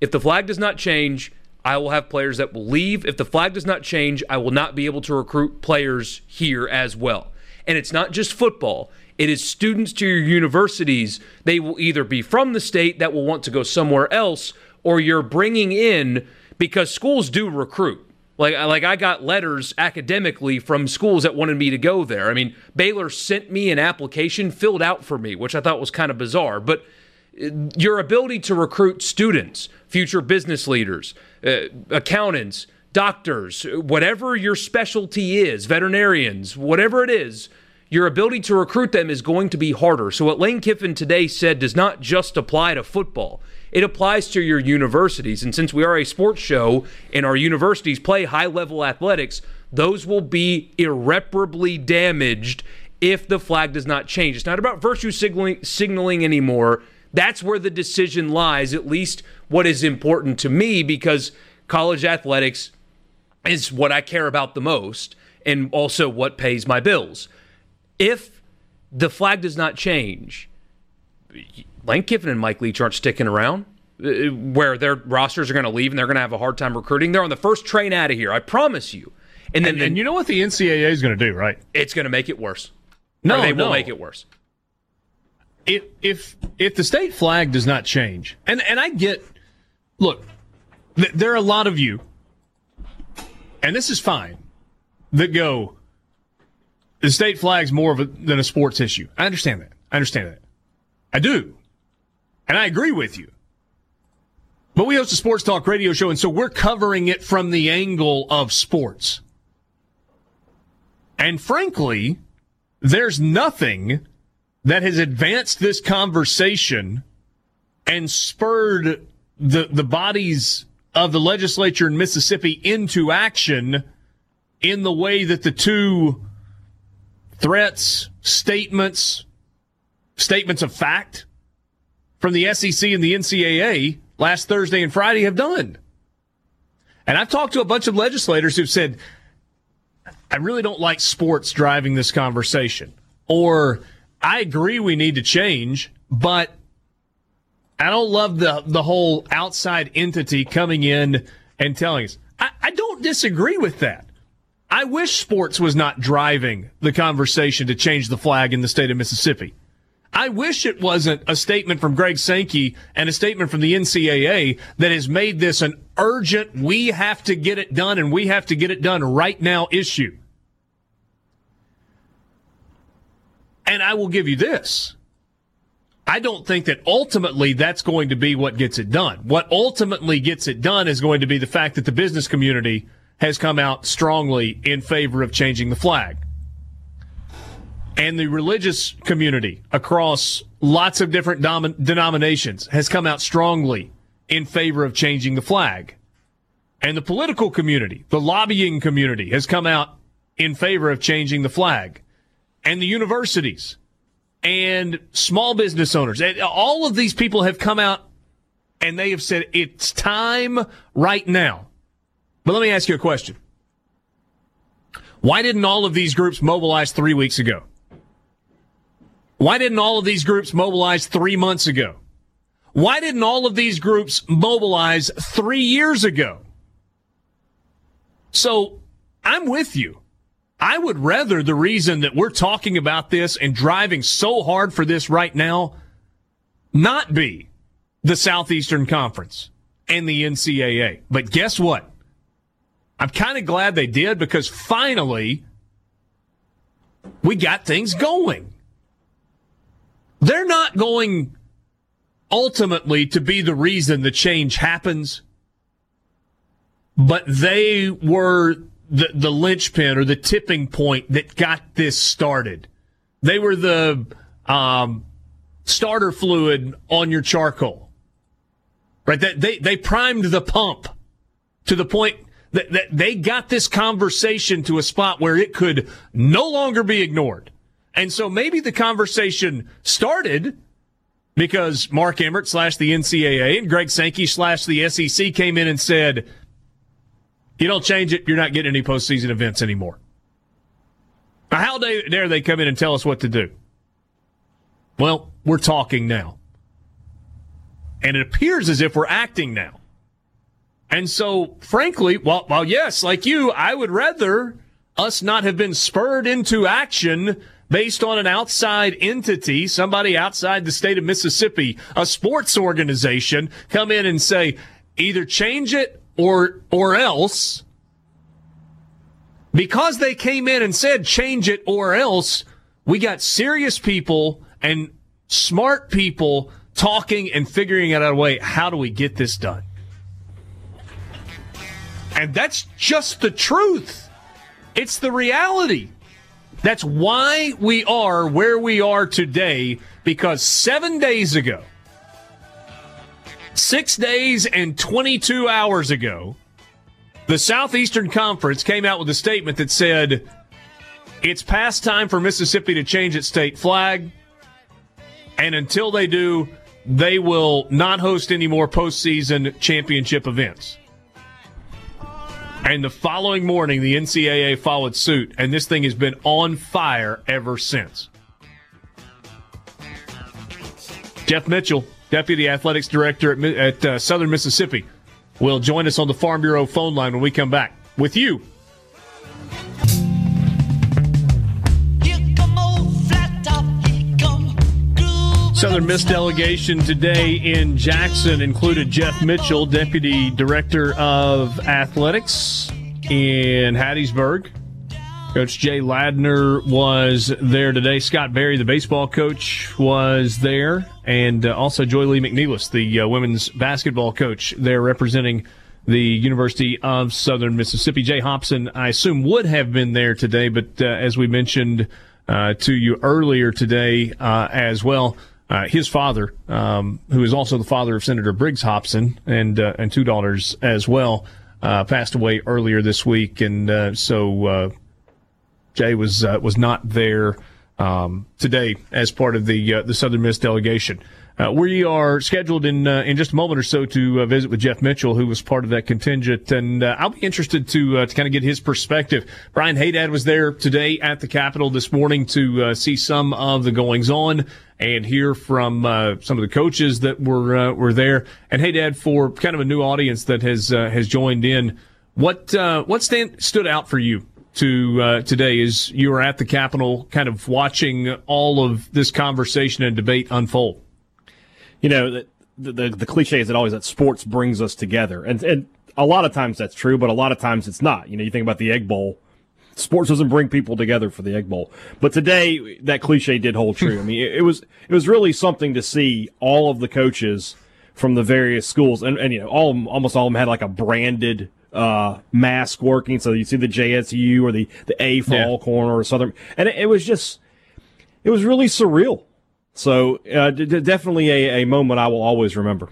if the flag does not change, I will have players that will leave. If the flag does not change, I will not be able to recruit players here as well. And it's not just football. It is students to your universities. They will either be from the state that will want to go somewhere else, or you're bringing in because schools do recruit. Like, like I got letters academically from schools that wanted me to go there. I mean, Baylor sent me an application filled out for me, which I thought was kind of bizarre. But uh, your ability to recruit students, future business leaders, uh, accountants, doctors, whatever your specialty is, veterinarians, whatever it is, your ability to recruit them is going to be harder. So, what Lane Kiffin today said does not just apply to football, it applies to your universities. And since we are a sports show and our universities play high level athletics, those will be irreparably damaged if the flag does not change. It's not about virtue signaling, signaling anymore. That's where the decision lies, at least what is important to me, because college athletics is what I care about the most and also what pays my bills. If the flag does not change, Lane Kiffin and Mike Leach aren't sticking around uh, where their rosters are going to leave and they're going to have a hard time recruiting. They're on the first train out of here. I promise you. And then, and, and you know what the NCAA is going to do, right? It's going to make it worse. No, they no. will make it worse. If if if the state flag does not change, and and I get, look, th- there are a lot of you, and this is fine, that go. The state flag's more of a, than a sports issue. I understand that. I understand that. I do, and I agree with you. But we host a sports talk radio show, and so we're covering it from the angle of sports. And frankly, there's nothing that has advanced this conversation and spurred the the bodies of the legislature in Mississippi into action in the way that the two threats, statements, statements of fact from the SEC and the NCAA last Thursday and Friday have done. And I've talked to a bunch of legislators who've said, I really don't like sports driving this conversation. Or I agree we need to change, but I don't love the the whole outside entity coming in and telling us. I, I don't disagree with that. I wish sports was not driving the conversation to change the flag in the state of Mississippi. I wish it wasn't a statement from Greg Sankey and a statement from the NCAA that has made this an urgent, we have to get it done and we have to get it done right now issue. And I will give you this. I don't think that ultimately that's going to be what gets it done. What ultimately gets it done is going to be the fact that the business community has come out strongly in favor of changing the flag and the religious community across lots of different denominations has come out strongly in favor of changing the flag. And the political community, the lobbying community has come out in favor of changing the flag. And the universities and small business owners, and all of these people have come out and they have said it's time right now. But let me ask you a question. Why didn't all of these groups mobilize three weeks ago? Why didn't all of these groups mobilize three months ago? Why didn't all of these groups mobilize three years ago? So I'm with you. I would rather the reason that we're talking about this and driving so hard for this right now not be the Southeastern Conference and the NCAA. But guess what? I'm kind of glad they did because finally we got things going. They're not going ultimately to be the reason the change happens, but they were the, the linchpin or the tipping point that got this started. They were the um, starter fluid on your charcoal, right? That they, they primed the pump to the point that, that they got this conversation to a spot where it could no longer be ignored. And so maybe the conversation started because Mark Emmert slash the NCAA and Greg Sankey slash the SEC came in and said, you don't change it, you're not getting any postseason events anymore. Now, how dare they come in and tell us what to do? Well, we're talking now. And it appears as if we're acting now. And so, frankly, well, well, yes, like you, I would rather us not have been spurred into action based on an outside entity, somebody outside the state of Mississippi, a sports organization, come in and say, either change it or, or else. Because they came in and said, change it or else, we got serious people and smart people talking and figuring out a way. How do we get this done? And that's just the truth. It's the reality. That's why we are where we are today because seven days ago, six days and 22 hours ago, the Southeastern Conference came out with a statement that said it's past time for Mississippi to change its state flag. And until they do, they will not host any more postseason championship events. And the following morning, the NCAA followed suit, and this thing has been on fire ever since. Jeff Mitchell, Deputy Athletics Director at, at uh, Southern Mississippi, will join us on the Farm Bureau phone line when we come back. With you, Southern Miss delegation today in Jackson included Jeff Mitchell, Deputy Director of Athletics in Hattiesburg. Coach Jay Ladner was there today. Scott Berry, the baseball coach, was there. And uh, also Joye Lee McNelis, the uh, women's basketball coach, there representing the University of Southern Mississippi. Jay Hopson, I assume, would have been there today, but uh, as we mentioned uh, to you earlier today uh, as well, uh, his father, um, who is also the father of Senator Briggs Hopson and uh, and two daughters as well, uh, passed away earlier this week, and uh, so uh, Jay was uh, was not there um, today as part of the the Southern Miss delegation. Uh, we are scheduled in uh, in just a moment or so to uh, visit with Jeff Mitchell, who was part of that contingent, and uh, I'll be interested to uh, to kind of get his perspective. Brian Hadad was there today at the Capitol this morning to uh, see some of the goings on and hear from some of the coaches that were were there. And Hadad, for kind of a new audience that has has joined in, what what stand, stood out for you to uh, today is you were at the Capitol kind of watching all of this conversation and debate unfold you know, the, the, the cliche is that always that sports brings us together. And, and a lot of times that's true, but a lot of times it's not. You know, you think about the Egg Bowl. Sports doesn't bring people together for the Egg Bowl, but today that cliche did hold true. I mean, it, it was it was really something to see all of the coaches from the various schools, and, and you know, all almost all of them had like a branded uh, mask working. So you see the JSU or the the A for yeah. Alcorn or Southern, and it, it was just it was really surreal. So uh, d- definitely a, a moment I will always remember.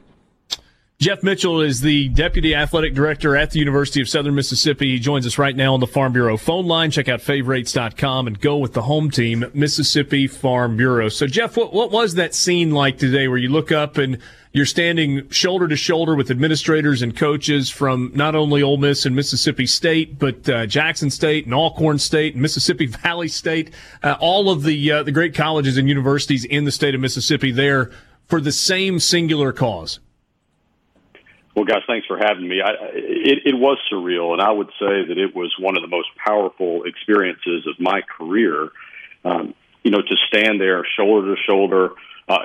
Jeff Mitchell is the Deputy Athletic Director at the University of Southern Mississippi. He joins us right now on the Farm Bureau phone line. Check out favorites.com and go with the home team, Mississippi Farm Bureau. So, Jeff, what, what was that scene like today where you look up and you're standing shoulder to shoulder with administrators and coaches from not only Ole Miss and Mississippi State, but uh, Jackson State and Alcorn State and Mississippi *laughs* Valley State, uh, all of the uh, the great colleges and universities in the state of Mississippi there for the same singular cause. Well, guys, thanks for having me. I, it, it was surreal, and I would say that it was one of the most powerful experiences of my career. Um, you know, to stand there shoulder to shoulder uh,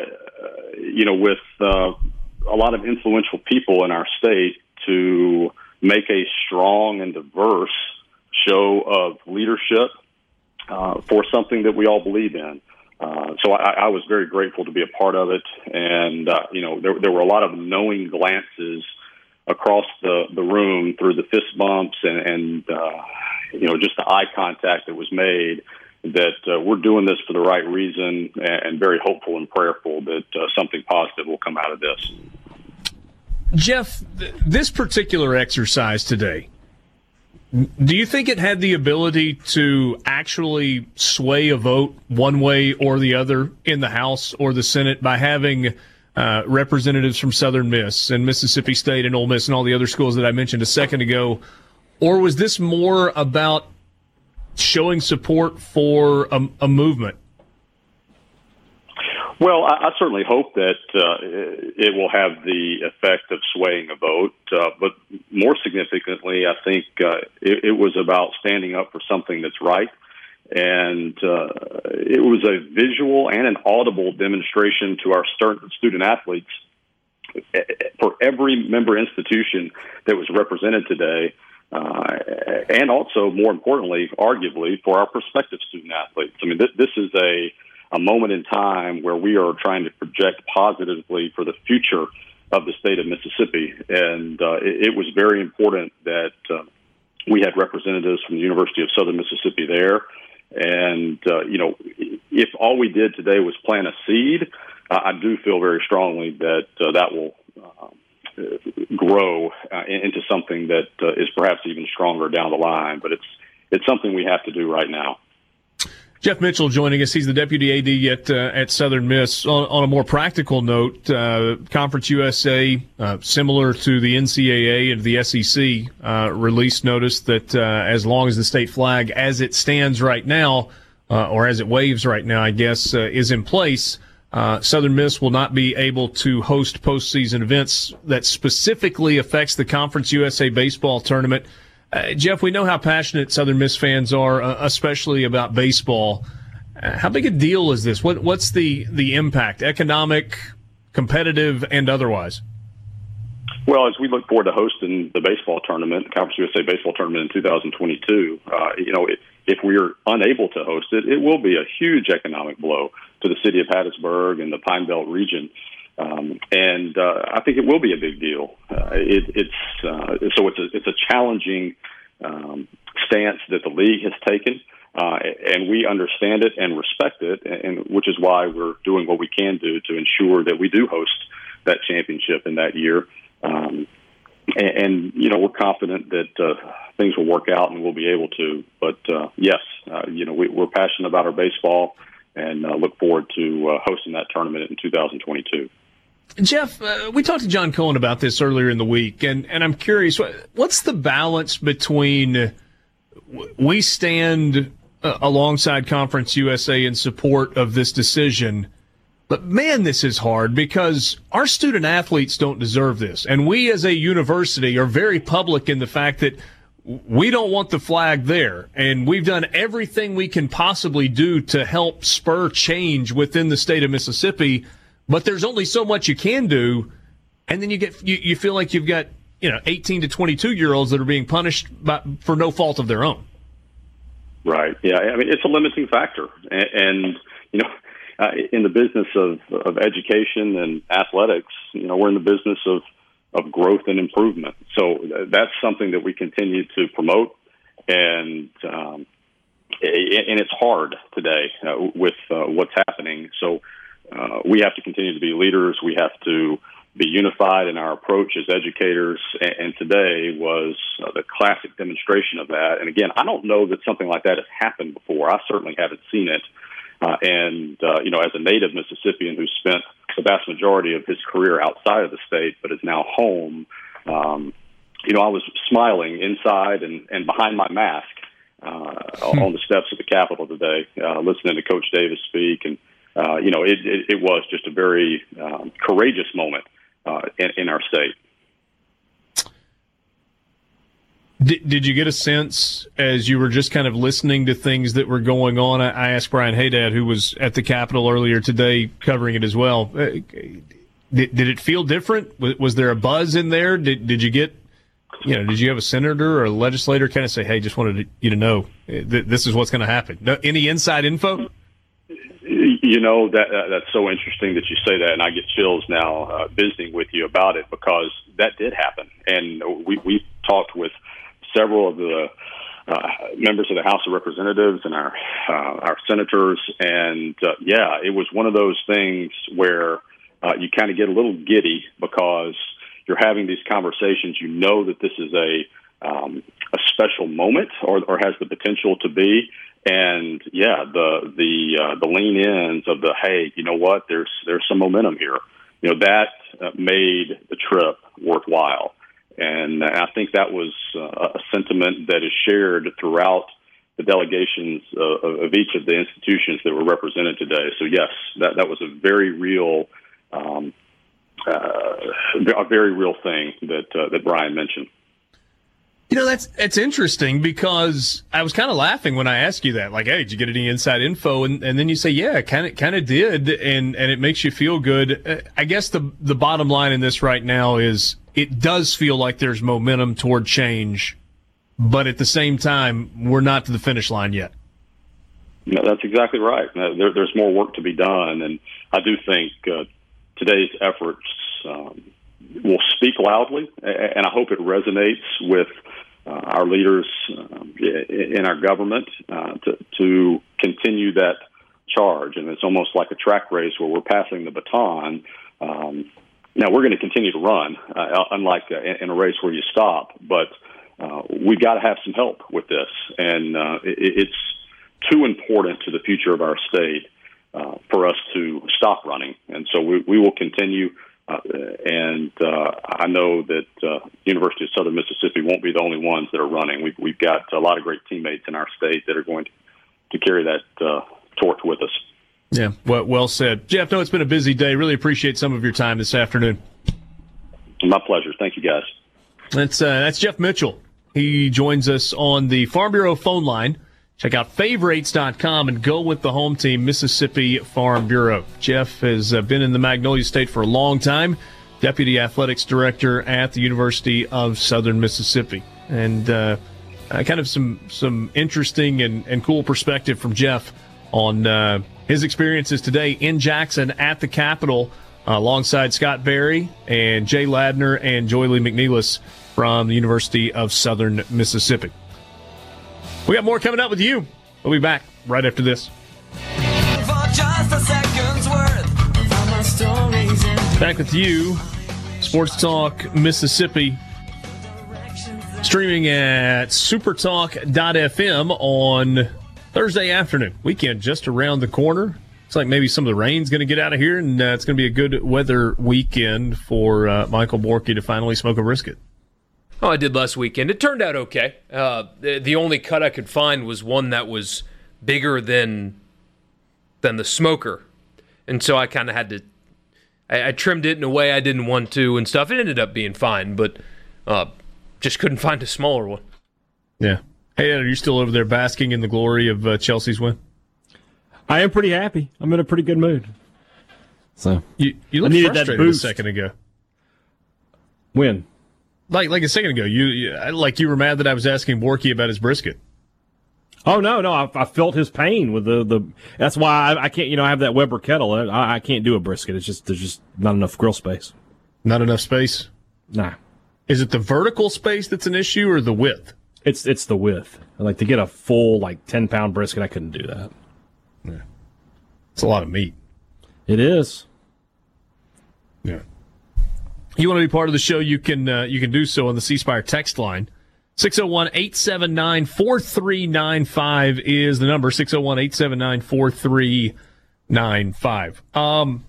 you know, with uh, a lot of influential people in our state to make a strong and diverse show of leadership uh, for something that we all believe in. Uh, so I, I was very grateful to be a part of it, and uh, you know there, there were a lot of knowing glances across the the room through the fist bumps and, and uh, you know just the eye contact that was made that uh, we're doing this for the right reason and very hopeful and prayerful that uh, something positive will come out of this. Jeff, this particular exercise today, do you think it had the ability to actually sway a vote one way or the other in the House or the Senate by having uh, representatives from Southern Miss and Mississippi State and Ole Miss and all the other schools that I mentioned a second ago? Or was this more about showing support for a, a movement? Well, I, I certainly hope that uh, it will have the effect of swaying a vote. Uh, but more significantly, I think uh, it, it was about standing up for something that's right. And uh, it was a visual and an audible demonstration to our student athletes for every member institution that was represented today uh, and also, more importantly, arguably, for our prospective student athletes. I mean, th- this is a, a moment in time where we are trying to project positively for the future of the state of Mississippi. And uh, it, it was very important that uh, we had representatives from the University of Southern Mississippi there. And uh, you know, if all we did today was plant a seed, uh, I do feel very strongly that uh, that will uh, grow uh, into something that uh, is perhaps even stronger down the line. But it's it's something we have to do right now. Jeff Mitchell joining us. He's the deputy AD at uh, at Southern Miss. On, on, a more practical note, uh, Conference USA, uh, similar to the NCAA and the SEC, uh, released notice that uh, as long as the state flag, as it stands right now, uh, or as it waves right now, I guess, is in place, Southern Miss will not be able to host postseason events that specifically affects the Conference USA baseball tournament. Uh, Jeff, we know how passionate Southern Miss fans are, uh, especially about baseball. Uh, how big a deal is this? What, what's the, the impact, economic, competitive, and otherwise? Well, as we look forward to hosting the baseball tournament, Conference USA baseball tournament in 2022, uh, you know, if, if we're unable to host it, it will be a huge economic blow to the city of Hattiesburg and the Pine Belt region. Um, and uh, I think it will be a big deal. Uh, it, it's uh, so it's a it's a challenging um, stance that the league has taken, uh, and we understand it and respect it, and which is why we're doing what we can do to ensure that we do host that championship in that year. Um, and, and you know we're confident that uh, things will work out and we'll be able to. But uh, yes, you know we, we're passionate about our baseball and look forward to hosting that tournament in 2022. Jeff, uh, we talked to John Cohen about this earlier in the week, and, and I'm curious, what's the balance between we stand uh, alongside Conference USA in support of this decision, but man, this is hard because our student athletes don't deserve this. And we as a university are very public in the fact that we don't want the flag there. And we've done everything we can possibly do to help spur change within the state of Mississippi but there's only so much you can do, and then you get you, you feel like you've got you know 18 to 22 year olds that are being punished by, for no fault of their own. Right. Yeah. I mean, it's a limiting factor, and, and you know, uh, in the business of of education and athletics, you know, we're in the business of of growth and improvement. So that's something that we continue to promote, and um, and it's hard today uh, with uh, what's happening. So uh, we have to continue to be leaders. We have to be unified in our approach as educators. And, and today was uh, the classic demonstration of that. And again, I don't know that something like that has happened before. I certainly haven't seen it. Uh, and, uh, you know, as a native Mississippian who spent the vast majority of his career outside of the state, but is now home, um, you know, I was smiling inside and, and behind my mask uh, hmm. on the steps of the Capitol today, uh, listening to Coach Davis speak and uh, you know, it, it, it, was just a very um, courageous moment uh, in, in, our state. Did, did you get a sense as you were just kind of listening to things that were going on? I, asked Brian Hadad, who was at the Capitol earlier today, covering it as well. Uh, did, did it feel different? Was, was there a buzz in there? Did, did you get you know, did you have a senator or a legislator kind of say, "Hey, just wanted you to know this is what's going to happen"? No, any inside info? *clears throat* You know that uh, that's so interesting that you say that, and I get chills now uh, visiting with you about it because that did happen, and we we talked with several of the uh, members of the House of Representatives and our uh, our senators, and uh, yeah, it was one of those things where uh, you kind of get a little giddy because you're having these conversations. You know that this is a um, a special moment, or, or has the potential to be, and yeah, the the uh, the lean ins of the hey, you know what? There's there's some momentum here. You know that uh, made the trip worthwhile, and I think that was uh, a sentiment that is shared throughout the delegations uh, of each of the institutions that were represented today. So yes, that that was a very real. Um, uh, a very real thing that uh, that Brian mentioned. You know, that's that's interesting because I was kind of laughing when I asked you that. Like, hey, did you get any inside info? And and then you say, yeah, kind of kind of did, and and it makes you feel good. Uh, I guess the the bottom line in this right now is it does feel like there's momentum toward change, but at the same time, we're not to the finish line yet. No, that's exactly right. There, there's more work to be done, and I do think uh, today's efforts um, will speak loudly, and I hope it resonates with uh, our leaders um, in our government uh, to, to continue that charge, and it's almost like a track race where we're passing the baton. Um, now we're going to continue to run, uh, unlike uh, in a race where you stop, but uh, we've got to have some help with this, and uh, it, it's too important to the future of our state uh, for us to stop running, and so we, we will continue. Uh, and uh, I know that uh, University of Southern Mississippi won't be the only ones that are running. We've, we've got a lot of great teammates in our state that are going to, to carry that uh, torch with us. Yeah, well, well said, Jeff. No, it's been a busy day. Really appreciate some of your time this afternoon. My pleasure. Thank you, guys. That's uh, that's Jeff Mitchell. He joins us on the Farm Bureau phone line. Check out favorites.com and go with the home team, Mississippi Farm Bureau. Jeff has uh, been in the Magnolia State for a long time, Deputy Athletics Director at the University of Southern Mississippi. And uh, uh, kind of some, some interesting and, and cool perspective from Jeff on uh, his experiences today in Jackson at the Capitol uh, alongside Scott Berry and Jay Ladner and Joye Lee-McNelis from the University of Southern Mississippi. We got more coming up with you. We'll be back right after this. Back with you, Sports Talk Mississippi. Streaming at supertalk.fm on Thursday afternoon. Weekend just around the corner. It's like maybe some of the rain's going to get out of here, and uh, it's going to be a good weather weekend for uh, Michael Borky to finally smoke a brisket. Oh, I did last weekend. It turned out okay. Uh, the, the, only cut I could find was one that was bigger than than the smoker, and so I kind of had to. I, I, trimmed it in a way I didn't want to and stuff. It ended up being fine, but uh, just couldn't *laughs* find a smaller one. Yeah. Hey, are you still over there basking in the glory of uh, Chelsea's win? I am pretty happy. I'm in a pretty good mood. So you you looked frustrated a second ago. When? Like like a second ago, you, you like you were mad that I was asking Borky about his brisket. Oh no, no, I, I, felt his pain with the the. That's why I, I, can't, you know, I have that Weber kettle. I, I can't do a brisket. It's just there's just not enough grill space. Not enough space. Nah. Is it the vertical space that's an issue or the width? It's it's the width. Like to get a full like ten pound brisket, I couldn't do that. Yeah. It's a lot of meat. It is. You want to be part of the show, you can uh, you can do so on the C Spire text line. 601-879-4395 is the number 601-879-4395. Um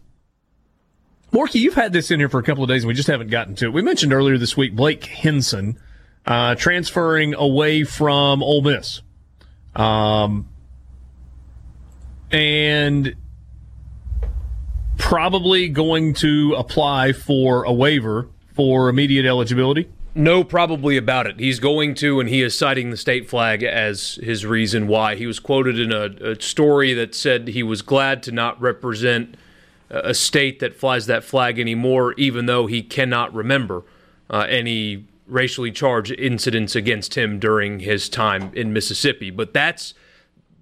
Borky, you've had this in here for a couple of days and we just haven't gotten to it. We mentioned earlier this week Blake Hinson uh, transferring away from Ole Miss. Um and probably going to apply for a waiver for immediate eligibility? No, probably about it. He's going to, and he is citing the state flag as his reason why. He was quoted in a, a story that said he was glad to not represent a state that flies that flag anymore, even though he cannot remember uh, any racially charged incidents against him during his time in Mississippi. But that's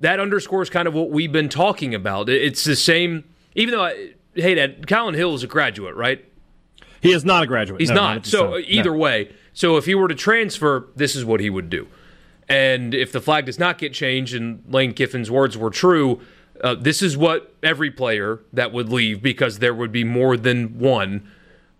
that underscores kind of what we've been talking about. It's the same, even though. I, hey, Dad, Kylan Hill is a graduate, right? He is not a graduate. He's no, not. So either no. way, so if he were to transfer, this is what he would do. And if the flag does not get changed, and Lane Kiffin's words were true, uh, this is what every player that would leave because there would be more than one.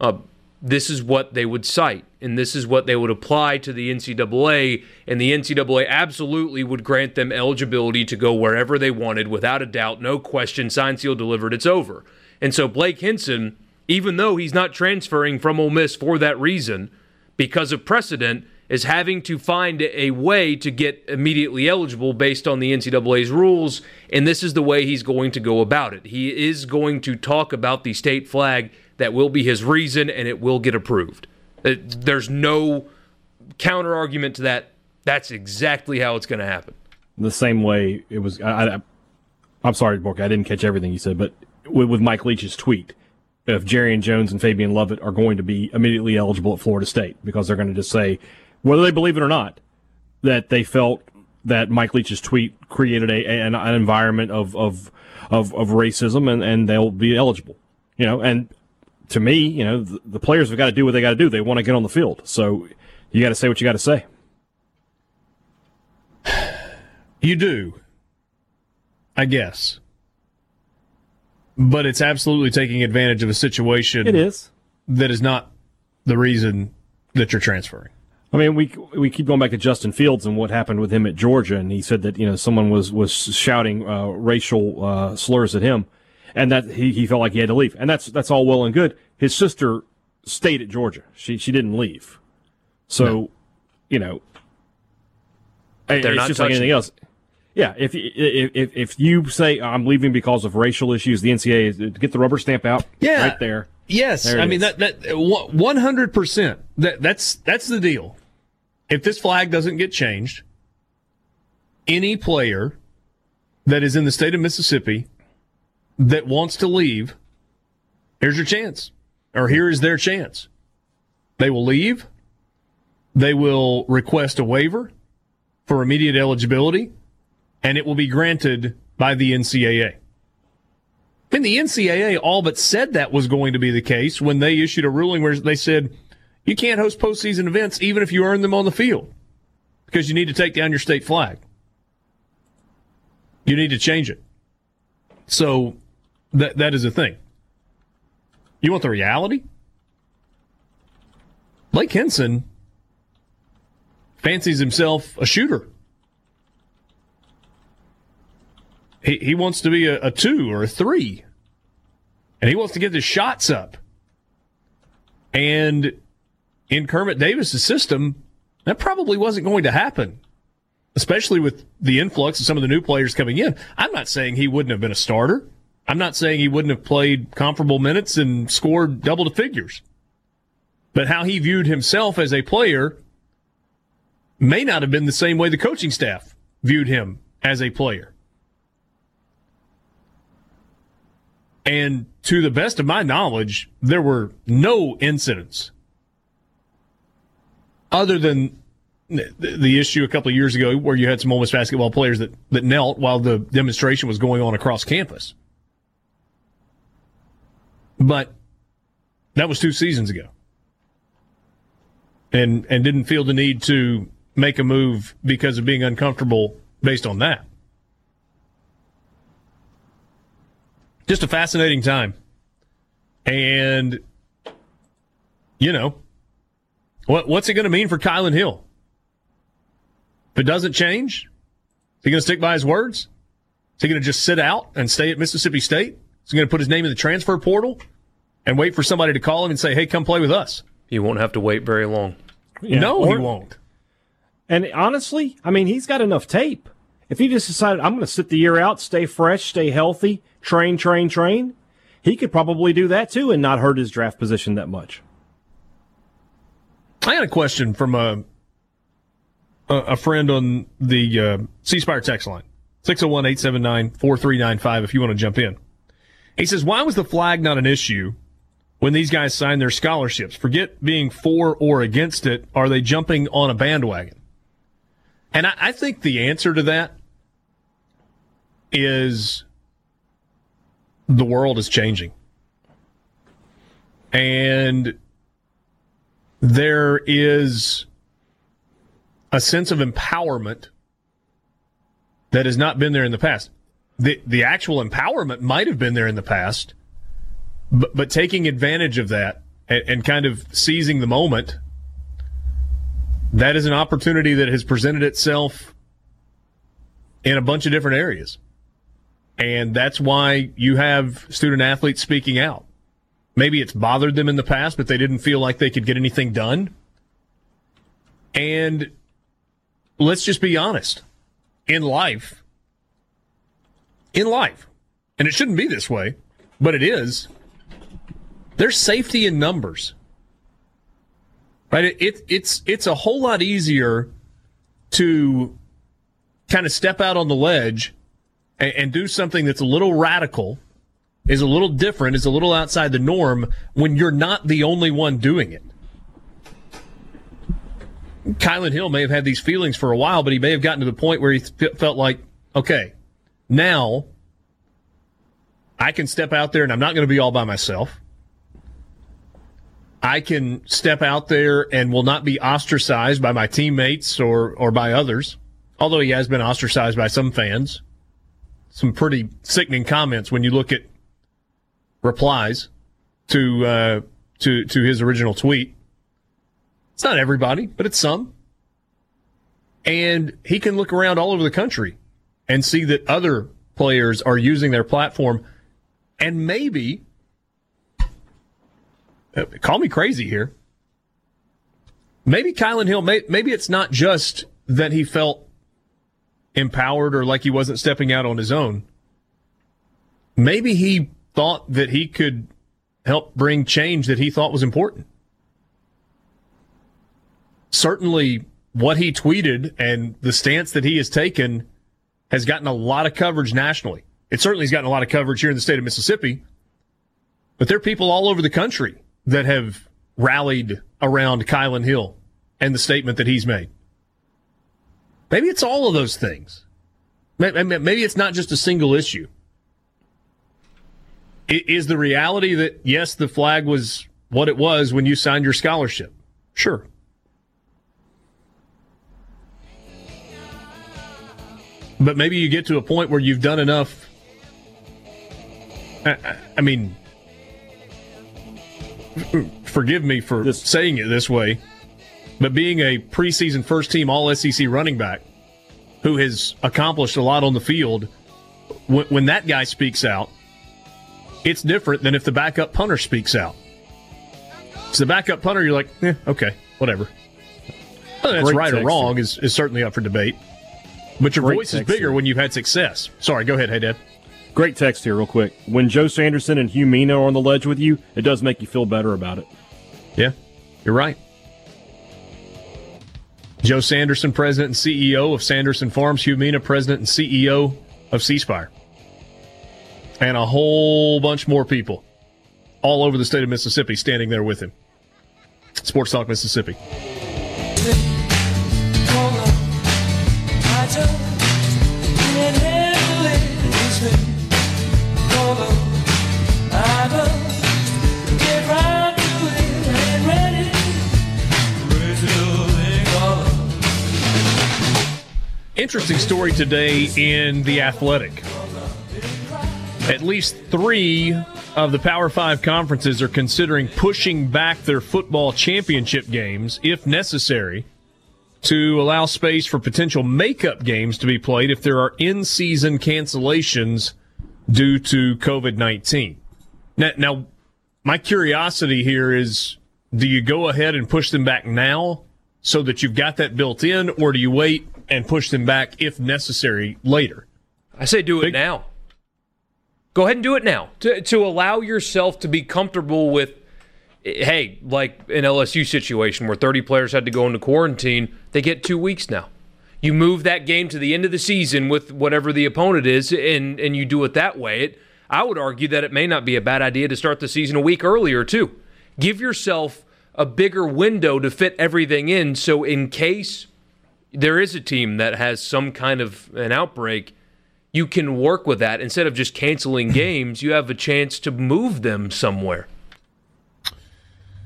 Uh, this is what they would cite, and this is what they would apply to the NCAA, and the NCAA absolutely would grant them eligibility to go wherever they wanted without a doubt, no question, sign, seal, delivered, it's over. And so Blake Hinson, even though he's not transferring from Ole Miss for that reason, because of precedent, is having to find a way to get immediately eligible based on the NCAA's rules, and this is the way he's going to go about it. He is going to talk about the state flag. That will be his reason, and it will get approved. Uh, there's no counter argument to that. That's exactly how it's going to happen. The same way it was. I, am sorry, Bork. I didn't catch everything you said, but with, with Mike Leach's tweet if Jarrian Jones and Fabien Lovett are going to be immediately eligible at Florida State because they're going to just say, whether they believe it or not, that they felt that Mike Leach's tweet created a, an, an environment of, of, of, of, racism and, and they'll be eligible. You know, and to me, you know, the, the players have got to do what they got to do. They want to get on the field. So you got to say what you got to say. *sighs* You do. I guess. But it's absolutely taking advantage of a situation. It is. That is not the reason that you're transferring. I mean, we we keep going back to Justin Fields and what happened with him at Georgia, and he said that you know someone was was shouting uh, racial uh, slurs at him, and that he, he felt like he had to leave, and that's that's all well and good. His sister stayed at Georgia; she she didn't leave, so no. you know, They're it's just like anything else. Yeah, if, if if you say I'm leaving because of racial issues, the NCAA is uh, get the rubber stamp out. Yeah, right there. Yes, I mean that that one hundred percent. That that's that's the deal. If this flag doesn't get changed, any player that is in the state of Mississippi that wants to leave, here's your chance, or here is their chance. They will leave. They will request a waiver for immediate eligibility, and it will be granted by the NCAA. And the NCAA all but said that was going to be the case when they issued a ruling where they said you can't host postseason events even if you earn them on the field because you need to take down your state flag. You need to change it. So that that is a thing. You want the reality? Blake Hinson fancies himself a shooter. He, he wants to be a, a two or a three. And he wants to get his shots up. And in Kermit Davis's system, that probably wasn't going to happen, especially with the influx of some of the new players coming in. I'm not saying he wouldn't have been a starter. I'm not saying he wouldn't have played comparable minutes and scored double the figures. But how he viewed himself as a player may not have been the same way the coaching staff viewed him as a player. And to the best of my knowledge, there were no incidents other than the issue a couple of years ago where you had some Ole Miss basketball players that, that knelt while the demonstration was going on across campus. But that was two seasons ago. And and didn't feel the need to make a move because of being uncomfortable based on that. Just a fascinating time. And, you know, what what's it going to mean for Kylan Hill? If it doesn't change, is he going to stick by his words? Is he going to just sit out and stay at Mississippi State? Is he going to put his name in the transfer portal and wait for somebody to call him and say, hey, come play with us? He won't have to wait very long. Yeah. No, or, he won't. And honestly, I mean, he's got enough tape. If he just decided, I'm going to sit the year out, stay fresh, stay healthy, train, train, train, he could probably do that too and not hurt his draft position that much. I had a question from a a, friend on the uh, C Spire text line 601 879 4395 if you want to jump in. He says, Why was the flag not an issue when these guys signed their scholarships? Forget being for or against it. Are they jumping on a bandwagon? And I, I think the answer to that is the world is changing. And there is a sense of empowerment that has not been there in the past. The the actual empowerment might have been there in the past, but, but taking advantage of that and, and kind of seizing the moment, that is an opportunity that has presented itself in a bunch of different areas. And that's why you have student athletes speaking out. Maybe it's bothered them in the past, but they didn't feel like they could get anything done. And let's just be honest in life, in life, and it shouldn't be this way, but it is, there's safety in numbers. Right? It, it, it's, it's a whole lot easier to kind of step out on the ledge and, and do something that's a little radical, is a little different, is a little outside the norm when you're not the only one doing it. Kylan Hill may have had these feelings for a while, but he may have gotten to the point where he felt like, okay, now I can step out there and I'm not going to be all by myself. I can step out there and will not be ostracized by my teammates or, or by others, although he has been ostracized by some fans some pretty sickening comments when you look at replies to uh, to to his original tweet. It's not everybody, but it's some. And he can look around all over the country and see that other players are using their platform and maybe uh, call me crazy here. Maybe Kylan Hill, may, maybe it's not just that he felt empowered or like he wasn't stepping out on his own. Maybe he thought that he could help bring change that he thought was important. Certainly, what he tweeted and the stance that he has taken has gotten a lot of coverage nationally. It certainly has gotten a lot of coverage here in the state of Mississippi. But there are people all over the country that have rallied around Kylan Hill and the statement that he's made. Maybe it's all of those things. Maybe it's not just a single issue. Is the reality that, yes, the flag was what it was when you signed your scholarship? Sure. But maybe you get to a point where you've done enough. I, I mean, forgive me for saying it this way, but being a preseason first team All SEC running back who has accomplished a lot on the field, when, when that guy speaks out, it's different than if the backup punter speaks out. So the backup punter, you're like, eh, okay, whatever. Whether that's right or wrong is, is certainly up for debate. But your Great voice is bigger here. when you've had success. Sorry, go ahead. Hey, Dad. Great text here, real quick. When Joe Sanderson and Hu Meena are on the ledge with you, it does make you feel better about it. Yeah, you're right. Joe Sanderson, president and CEO of Sanderson Farms. Hu Meena, president and CEO of C Spire. And a whole bunch more people all over the state of Mississippi standing there with him. Sports Talk Mississippi. Interesting story today in The Athletic. At least three of the Power Five conferences are considering pushing back their football championship games, if necessary, to allow space for potential makeup games to be played if there are in season cancellations due to COVID 19. Now, now, my curiosity here is do you go ahead and push them back now so that you've got that built in, or do you wait and push them back if necessary later. I say do it Big, now. Go ahead and do it now to, to allow yourself to be comfortable with, hey, like an LSU situation where 30 players had to go into quarantine, they get two weeks now. You move that game to the end of the season with whatever the opponent is, and, and you do it that way. It, I would argue that it may not be a bad idea to start the season a week earlier, too. Give yourself a bigger window to fit everything in so, in case there is a team that has some kind of an outbreak, you can work with that instead of just canceling *laughs* games. You have a chance to move them somewhere.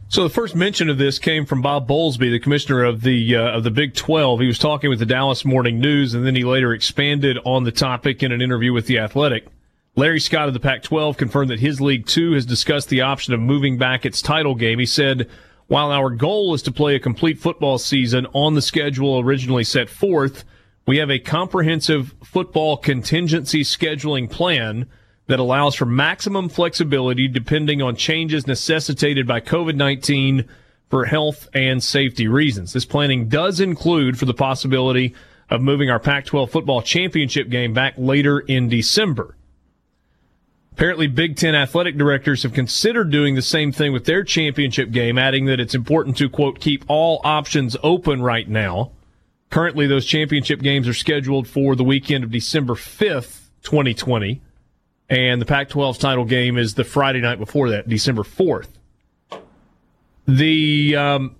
So the first mention of this came from Bob Bowlesby, the commissioner of the uh, of the Big 12. He was talking with the Dallas Morning News, and then he later expanded on the topic in an interview with the Athletic. Larry Scott of the Pac-12 confirmed that his league too has discussed the option of moving back its title game. He said while our goal is to play a complete football season on the schedule originally set forth, we have a comprehensive football contingency scheduling plan that allows for maximum flexibility depending on changes necessitated by COVID 19 for health and safety reasons. This planning does include for the possibility of moving our Pac 12 football championship game back later in December. Apparently, Big Ten athletic directors have considered doing the same thing with their championship game, adding that it's important to, quote, keep all options open right now. Currently, those championship games are scheduled for the weekend of December 5th, 2020. And the Pac 12's title game is the Friday night before that, December 4th. The, um,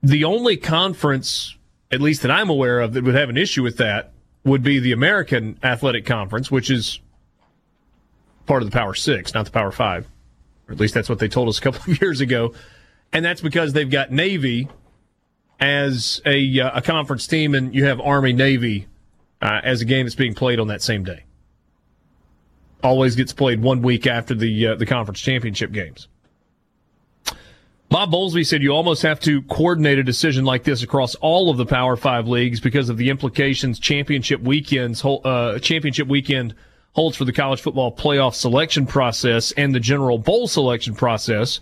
the only conference, at least that I'm aware of, that would have an issue with that would be the American Athletic Conference, which is part of the Power Six, not the Power Five. Or at least that's what they told us a couple *laughs* of years ago. And that's because they've got Navy as a, uh, a conference team, and you have Army Navy uh, as a game that's being played on that same day. always gets played one week after the uh, the conference championship games. Bob Bowlesby said you almost have to coordinate a decision like this across all of the Power Five leagues because of the implications championship weekends uh, championship weekend holds for the college football playoff selection process and the general bowl selection process.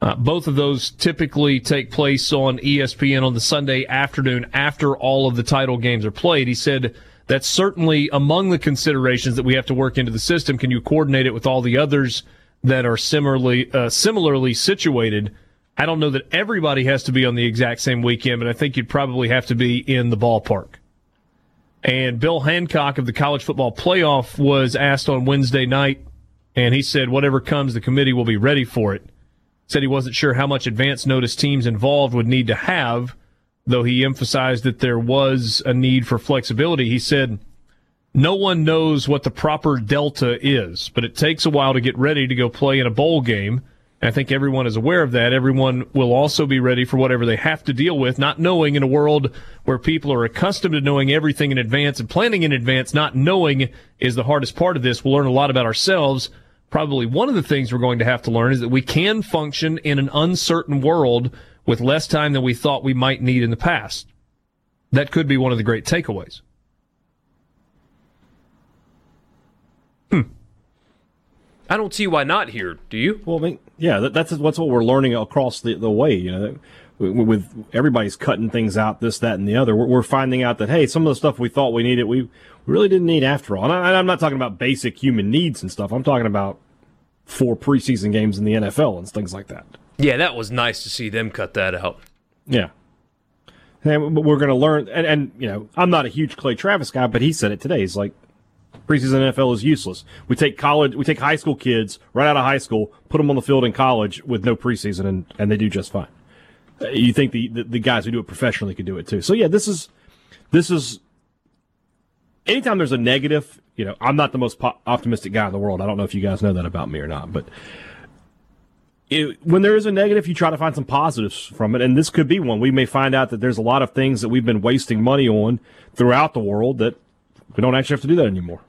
Uh, both of those typically take place on ESPN on the Sunday afternoon after all of the title games are played. He said that's certainly among the considerations that we have to work into the system. Can you coordinate it with all the others? that are similarly uh, similarly situated. I don't know that everybody has to be on the exact same weekend, but I think you'd probably have to be in the ballpark. And Bill Hancock of the College Football Playoff was asked on Wednesday night, and he said, whatever comes, the committee will be ready for it. Said he wasn't sure how much advance notice teams involved would need to have, though he emphasized that there was a need for flexibility. He said, no one knows what the proper delta is, but it takes a while to get ready to go play in a bowl game. I think everyone is aware of that. Everyone will also be ready for whatever they have to deal with, not knowing in a world where people are accustomed to knowing everything in advance and planning in advance, not knowing is the hardest part of this. We'll learn a lot about ourselves. Probably one of the things we're going to have to learn is that we can function in an uncertain world with less time than we thought we might need in the past. That could be one of the great takeaways. Hmm. I don't see why not here. Do you? Well, I mean, yeah, that, that's what's what we're learning across the, the way. You know, with everybody's cutting things out, this, that, and the other, we're, we're, finding out that hey, some of the stuff we thought we needed, we really didn't need after all. And I, I'm not talking about basic human needs and stuff. I'm talking about four preseason games in the NFL and things like that. Yeah, that was nice to see them cut that out. Yeah. And we're going to learn, and, and, you know, I'm not a huge Clay Travis guy, but he said it today. He's like, preseason NFL is useless. We take college, we take high school kids right out of high school, put them on the field in college with no preseason, and, and they do just fine. Uh, you think the, the, the guys who do it professionally could do it too? So yeah, this is this is anytime there's a negative. You know, I'm not the most po- optimistic guy in the world. I don't know if you guys know that about me or not, but. It, when there is a negative, you try to find some positives from it, and this could be one. We may find out that there's a lot of things that we've been wasting money on throughout the world that we don't actually have to do that anymore.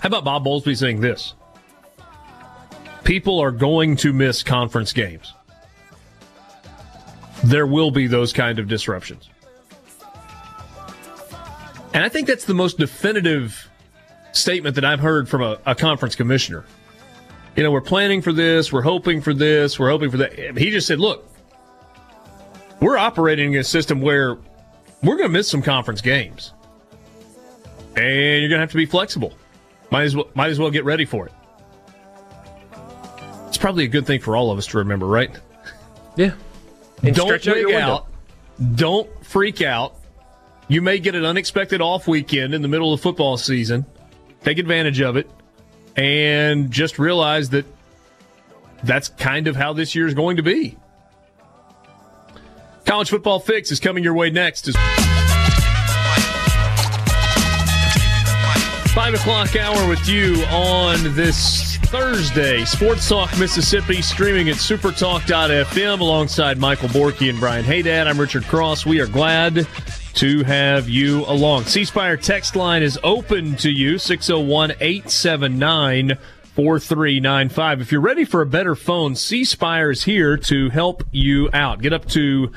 How about Bob Bowlesby saying this? People are going to miss conference games. There will be those kind of disruptions. And I think that's the most definitive statement that I've heard from a, a conference commissioner. You know, we're planning for this, we're hoping for this, we're hoping for that. He just said, look, we're operating in a system where we're going to miss some conference games. And you're going to have to be flexible. Might as well might as well get ready for it. It's probably a good thing for all of us to remember, right? Yeah. And Don't out, out. Don't freak out. You may get an unexpected off weekend in the middle of football season. Take advantage of it and just realize that that's kind of how this year is going to be. College Football Fix is coming your way next. Five o'clock hour with you on this Thursday. Sports Talk Mississippi streaming at supertalk.fm alongside Michael Borky and Brian Hadad. I'm Richard Cross. We are glad to have you along. C Spire text line is open to you 601 879 4395. If you're ready for a better phone, C Spire is here to help you out. Get up to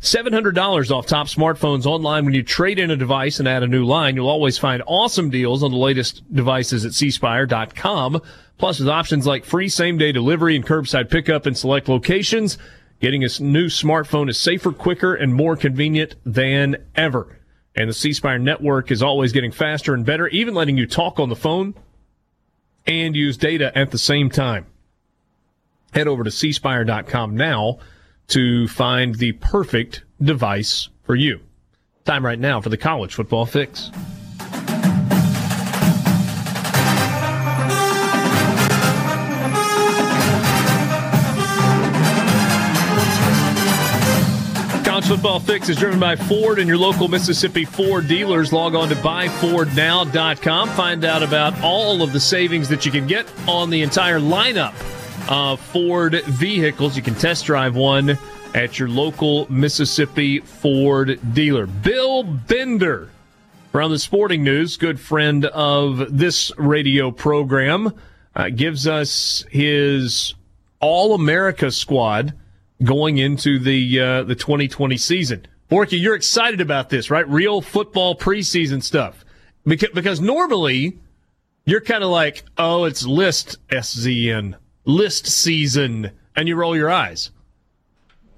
$700 off top smartphones online when you trade in a device and add a new line. You'll always find awesome deals on the latest devices at cspire.com. Plus with options like free same day delivery and curbside pickup in select locations, getting a new smartphone is safer, quicker, and more convenient than ever. And the C Spire network is always getting faster and better, even letting you talk on the phone and use data at the same time. Head over to cspire.com now to find the perfect device for you. Time right now for the college football fix. College Football Fix is driven by Ford and your local Mississippi Ford dealers. Log on to buyfordnow.com. Find out about all of the savings that you can get on the entire lineup uh, Ford vehicles. You can test drive one at your local Mississippi Ford dealer. Bill Bender Around the sporting news, good friend of this radio program uh, gives us his All America squad going into the uh, the 2020 season. Borky, you're excited about this, right? Real football preseason stuff. Because, because normally you're kind of like, oh, it's list SZN, list season, and you roll your eyes.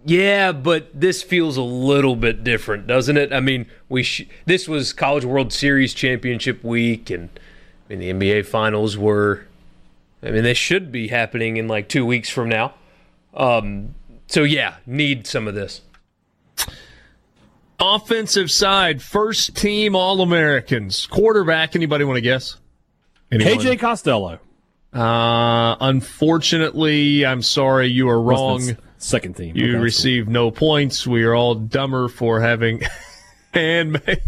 Yeah, but this feels a little bit different, doesn't it? I mean, we sh- this was College World Series championship week, and I mean the NBA finals were. I mean, they should be happening in like two weeks from now. Um, so yeah, need some of this. Offensive side, first team All Americans, quarterback. Anybody want to guess? Anyone? KJ Costello. Uh, unfortunately, I'm sorry, you are wrong. Second team. You Okay, receive no points. We are all dumber for having *laughs* handmade.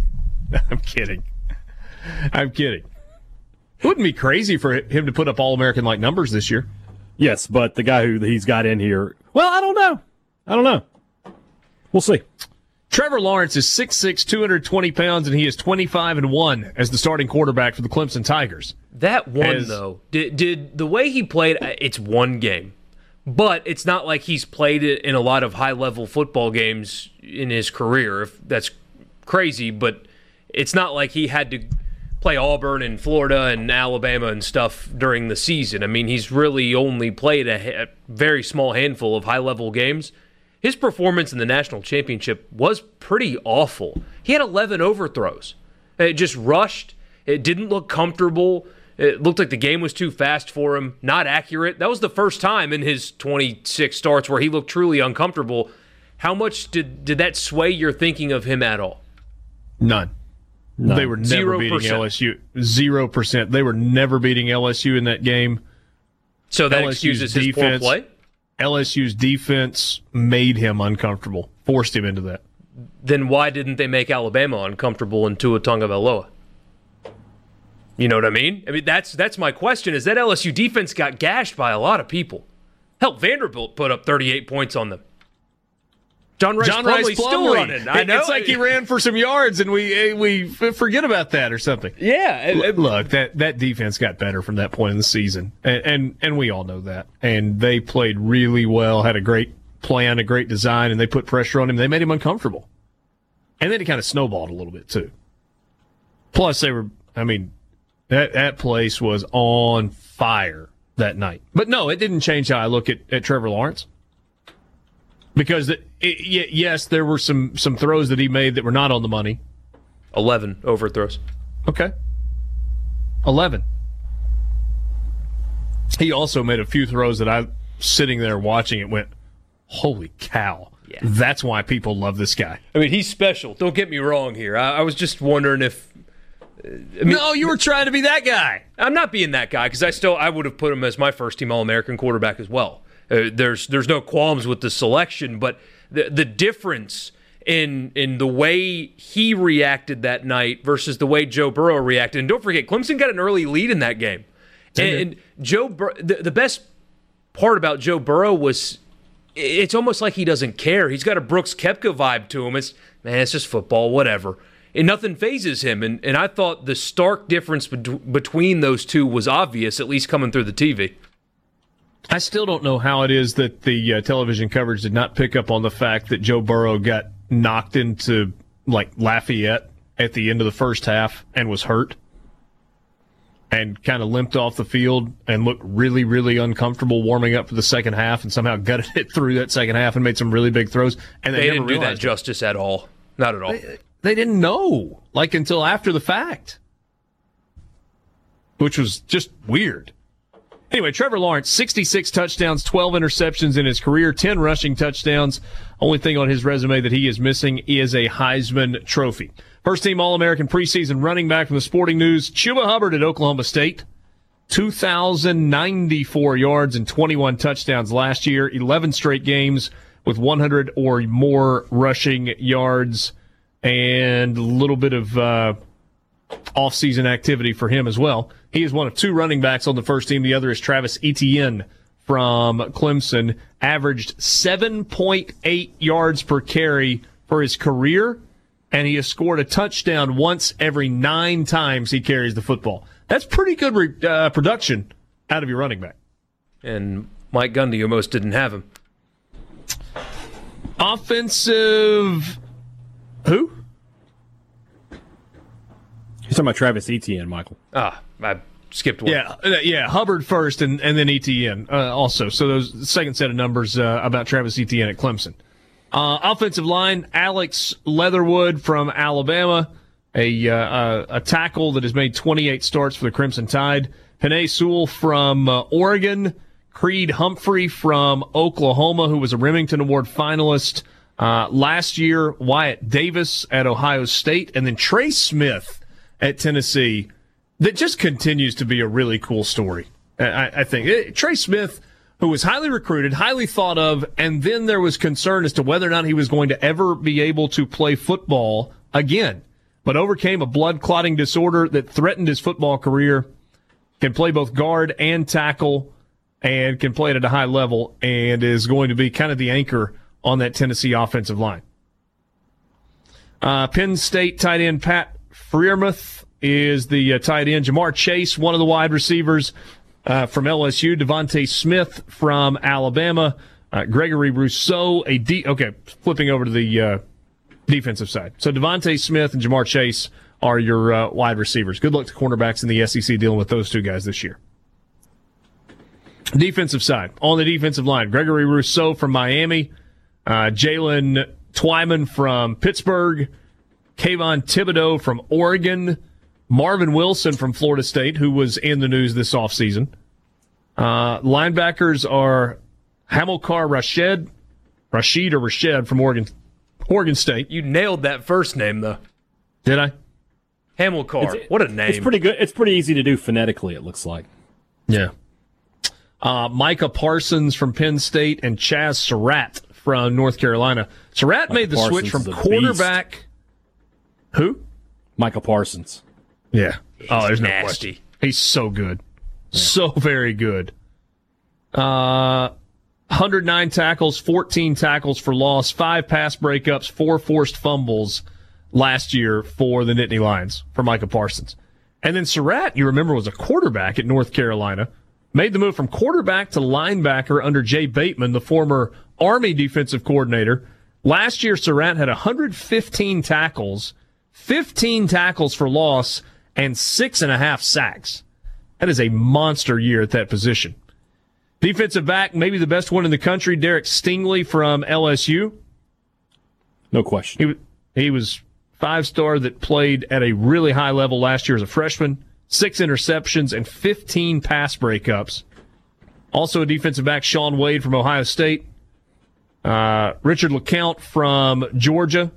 *laughs* I'm kidding. I'm kidding. It wouldn't be crazy for him to put up All American like numbers this year. Yes, but the guy who he's got in here, well, I don't know. I don't know. We'll see. Trevor Lawrence is 6'6", 220 pounds, and he is 25 and 1 as the starting quarterback for the Clemson Tigers. That one As- though, did did the way he played? uh, It's one game, but it's not like he's played it in a lot of high level football games in his career. If that's crazy, but it's not like he had to play Auburn and Florida and Alabama and stuff during the season. I mean, he's really only played a, a very small handful of high level games. His performance in the national championship was pretty awful. He had 11 overthrows. It just rushed. It didn't look comfortable. It looked like the game was too fast for him, not accurate. That was the first time in his 26 starts where he looked truly uncomfortable. How much did, did that sway your thinking of him at all? None. They were never Zero beating percent. LSU. Zero percent. They were never beating LSU in that game. So that LSU's excuses his poor defense- play? LSU's defense made him uncomfortable, forced him into that. Then why didn't they make Alabama uncomfortable in Tua Tagovailoa? You know what I mean? I mean that's that's my question. Is that LSU defense got gashed by a lot of people? Hell, Vanderbilt put up 38 points on them. John Rice John Rice still running. I know. It's like he ran for some yards, and we eh, we forget about that or something. Yeah. It- Look, that that defense got better from that point in the season, and, and and we all know that. And they played really well, had a great plan, a great design, and they put pressure on him. They made him uncomfortable, and then he kind of snowballed a little bit too. Plus, they were, I mean, that that place was on fire that night. But no, it didn't change how I look at, at Trevor Lawrence. Because it, it, yes, there were some some throws that he made that were not on the money. 11 overthrows. Okay. 11. He also made a few throws that I, sitting there watching it, went, holy cow. Yeah. That's why people love this guy. I mean, he's special. Don't get me wrong here. I, I was just wondering if no, you were trying to be that guy. I'm not being that guy because I still I would have put him as my first team All American quarterback as well. Uh, there's there's no qualms with the selection, but the the difference in in the way he reacted that night versus the way Joe Burrow reacted. And don't forget, Clemson got an early lead in that game, and, and Joe Bur- the, the best part about Joe Burrow was it's almost like he doesn't care. He's got a Brooks Koepka vibe to him. It's man, it's just football, whatever. And nothing phases him. And and I thought the stark difference bet- between those two was obvious, at least coming through the TV. I still don't know how it is that the uh, television coverage did not pick up on the fact that Joe Burrow got knocked into like Lafayette at the end of the first half and was hurt and kind of limped off the field and looked really, really uncomfortable warming up for the second half and somehow gutted *laughs* it through that second half and made some really big throws. And they, They didn't do that realized it. justice at all. Not at all. They didn't know like until after the fact, which was just weird. Anyway, Trevor Lawrence, 66 touchdowns, 12 interceptions in his career, 10 rushing touchdowns. Only thing on his resume that he is missing is a Heisman Trophy. First team All American preseason running back from the Sporting News, Chuba Hubbard at Oklahoma State. 2,094 yards and 21 touchdowns last year, 11 straight games with 100 or more rushing yards, and a little bit of uh, off-season activity for him as well. He is one of two running backs on the first team. The other is Travis Etienne from Clemson. Averaged 7.8 yards per carry for his career and he has scored a touchdown once every nine times he carries the football. That's pretty good re- uh, production out of your running back. And Mike Gundy almost didn't have him. Offensive. Who? Talking about Travis Etienne, Michael. Ah, I skipped one. Yeah, uh, yeah. Hubbard first, and, and then Etienne uh, also. So those second set of numbers uh, about Travis Etienne at Clemson. Uh, offensive line: Alex Leatherwood from Alabama, a uh, a tackle that has made 28 starts for the Crimson Tide. Penei Sewell from uh, Oregon. Creed Humphrey from Oklahoma, who was a Rimington Award finalist last year. Wyatt Davis at Ohio State, and then Trey Smith at Tennessee that just continues to be a really cool story. I, I think it, Trey Smith, who was highly recruited, highly thought of, and then there was concern as to whether or not he was going to ever be able to play football again, but overcame a blood clotting disorder that threatened his football career. Can play both guard and tackle, and can play it at a high level, and is going to be kind of the anchor on that Tennessee offensive line. Uh, Penn State tight end Pat Freiermuth is the uh, tight end. Ja'Marr Chase, one of the wide receivers uh, from LSU. DeVonta Smith from Alabama. Uh, Gregory Rousseau, a D. Okay, flipping over to the uh, defensive side. So DeVonta Smith and Ja'Marr Chase are your uh, wide receivers. Good luck to cornerbacks in the SEC dealing with those two guys this year. Defensive side. On the defensive line, Gregory Rousseau from Miami. Uh, Jaylen Twyman from Pittsburgh. Kayvon Thibodeaux from Oregon. Marvin Wilson from Florida State, who was in the news this offseason. Uh, linebackers are Hamilcar Rashed, Rashid or Rashed from Oregon, Oregon State. You nailed that first name, though. Did I? Hamilcar. what a name. It's pretty good. It's pretty easy to do phonetically, it looks like. Yeah. Uh, Micah Parsons from Penn State and Chazz Surratt from North Carolina. Surratt made the Parsons switch from is a quarterback. Beast. Who? Michael Parsons. Yeah. oh, there's no question. He's so good. So very good. Uh, 109 tackles, 14 tackles for loss, five pass breakups, four forced fumbles last year for the Nittany Lions for Michael Parsons. And then Surratt, you remember, was a quarterback at North Carolina. Made the move from quarterback to linebacker under Jay Bateman, the former Army defensive coordinator. Last year, Surratt had 115 tackles, 15 tackles for loss, and six and a half sacks. That is a monster year at that position. Defensive back, maybe the best one in the country, Derek Stingley from LSU. No question. He, he was five star that played at a really high level last year as a freshman, six interceptions and 15 pass breakups. Also a defensive back, Shaun Wade from Ohio State. Uh, Richard LeCounte from Georgia.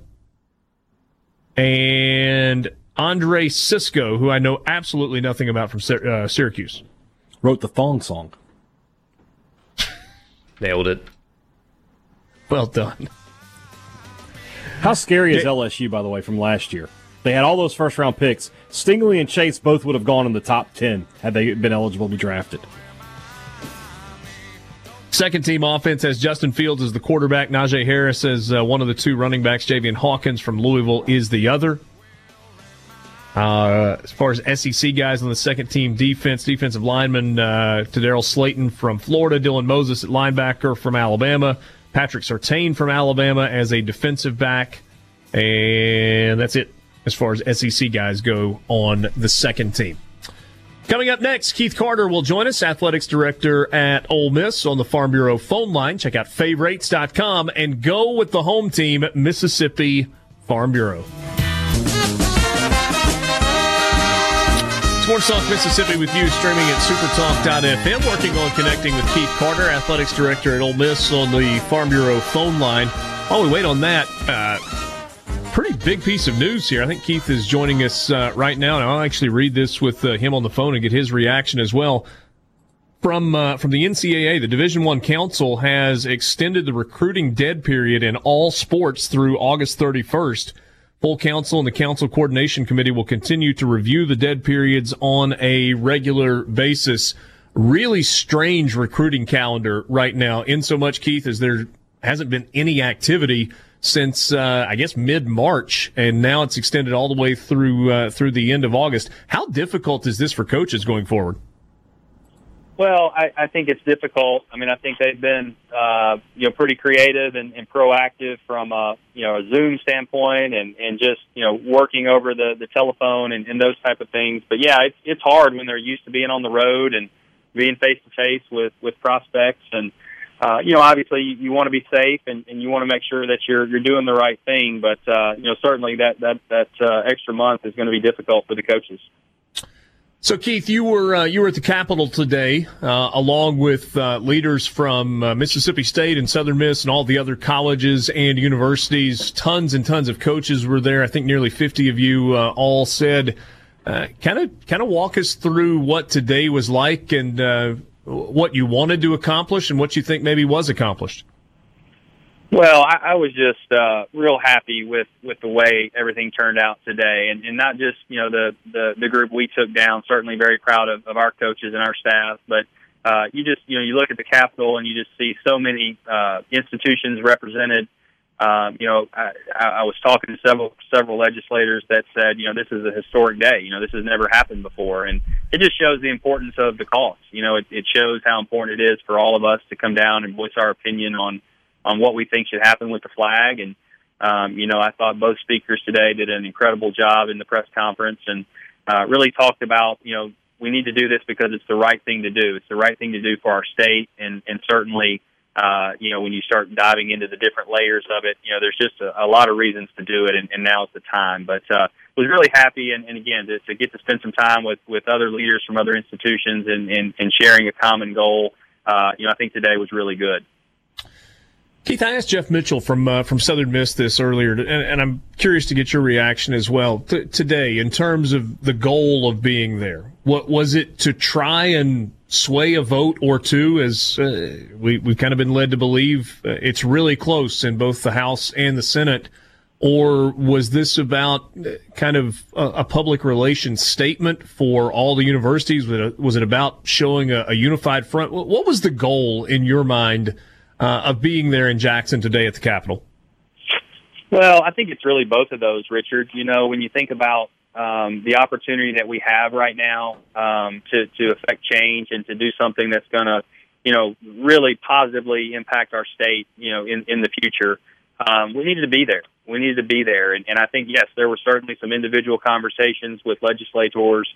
And Andre Cisco, who I know absolutely nothing about from Sy- uh, Syracuse. Wrote the thong song. Nailed it. Well done. How scary is LSU, by the way, from last year? They had all those first round picks. Stingley and Chase both would have gone in the top 10 had they been eligible to be drafted. Second team offense has Justin Fields as the quarterback. Najee Harris as uh, one of the two running backs. Javian Hawkins from Louisville is the other. Uh, as far as SEC guys on the second team defense, defensive lineman uh, Daryl Slayton from Florida, Dylan Moses at linebacker from Alabama, Patrick Surtain from Alabama as a defensive back, and that's it as far as SEC guys go on the second team. Coming up next, Keith Carter will join us, athletics director at Ole Miss on the Farm Bureau phone line. Check out favorites.com and go with the home team, Mississippi Farm Bureau. Sports Talk Mississippi with you, streaming at supertalk.fm. Working on connecting with Keith Carter, athletics director at Ole Miss, on the Farm Bureau phone line. While we wait on that, uh, pretty big piece of news here. I think Keith is joining us uh, right now, and I'll actually read this with uh, him on the phone and get his reaction as well. From uh, from the NCAA, the Division One Council has extended the recruiting dead period in all sports through August 31st. Full council and the council coordination committee will continue to review the dead periods on a regular basis. Really strange recruiting calendar right now, in so much, Keith, as there hasn't been any activity since uh, I guess mid March, and now it's extended all the way through uh, through the end of August. How difficult is this for coaches going forward? Well, I, I think it's difficult. I mean, I think they've been, uh, you know, pretty creative and, and proactive from a, you know, a Zoom standpoint and, and just, you know, working over the, the telephone and, and those type of things. But yeah, it's, it's hard when they're used to being on the road and being face to face with, with prospects. And, uh, you know, obviously you, you want to be safe and, and you want to make sure that you're, you're doing the right thing. But, uh, you know, certainly that, that, that, uh, extra month is going to be difficult for the coaches. So, Keith, you were uh, you were at the Capitol today, uh, along with uh, leaders from uh, Mississippi State and Southern Miss and all the other colleges and universities. Tons and tons of coaches were there. I think nearly fifty of you uh, all said. Kind of, kind of walk us through what today was like and uh, what you wanted to accomplish and what you think maybe was accomplished. Well, I, I was just uh, real happy with with the way everything turned out today, and, and not just you know the, the the group we took down. Certainly, very proud of, of our coaches and our staff, but uh, you just you know you look at the Capitol and you just see so many uh, institutions represented. Um, you know, I, I was talking to several several legislators that said, you know, this is a historic day. You know, this has never happened before, and it just shows the importance of the cause. You know, it, it shows how important it is for all of us to come down and voice our opinion on on what we think should happen with the flag. And, um, you know, I thought both speakers today did an incredible job in the press conference and uh, really talked about, you know, we need to do this because it's the right thing to do. It's the right thing to do for our state. And, and certainly, uh, you know, when you start diving into the different layers of it, you know, there's just a, a lot of reasons to do it. And, and now is the time. But, uh, was really happy. And, and again, to, to get to spend some time with, with other leaders from other institutions and, and, and sharing a common goal, uh, you know, I think today was really good. Keith, I asked Jeff Mitchell from uh, from Southern Miss this earlier, and, and, I'm curious to get your reaction as well T- today in terms of the goal of being there. What was it to try and sway a vote or two? As uh, we we've kind of been led to believe, uh, it's really close in both the House and the Senate. Or was this about uh, kind of a, a public relations statement for all the universities? Was it, was it about showing a, a unified front? What was the goal in your mind? uh, of being there in Jackson today at the Capitol? Well, I think it's really both of those, Richard. You know, when you think about um, the opportunity that we have right now um, to to affect change and to do something that's going to, you know, really positively impact our state, you know, in in the future, um, we needed to be there. We needed to be there, and, and I think yes, there were certainly some individual conversations with legislators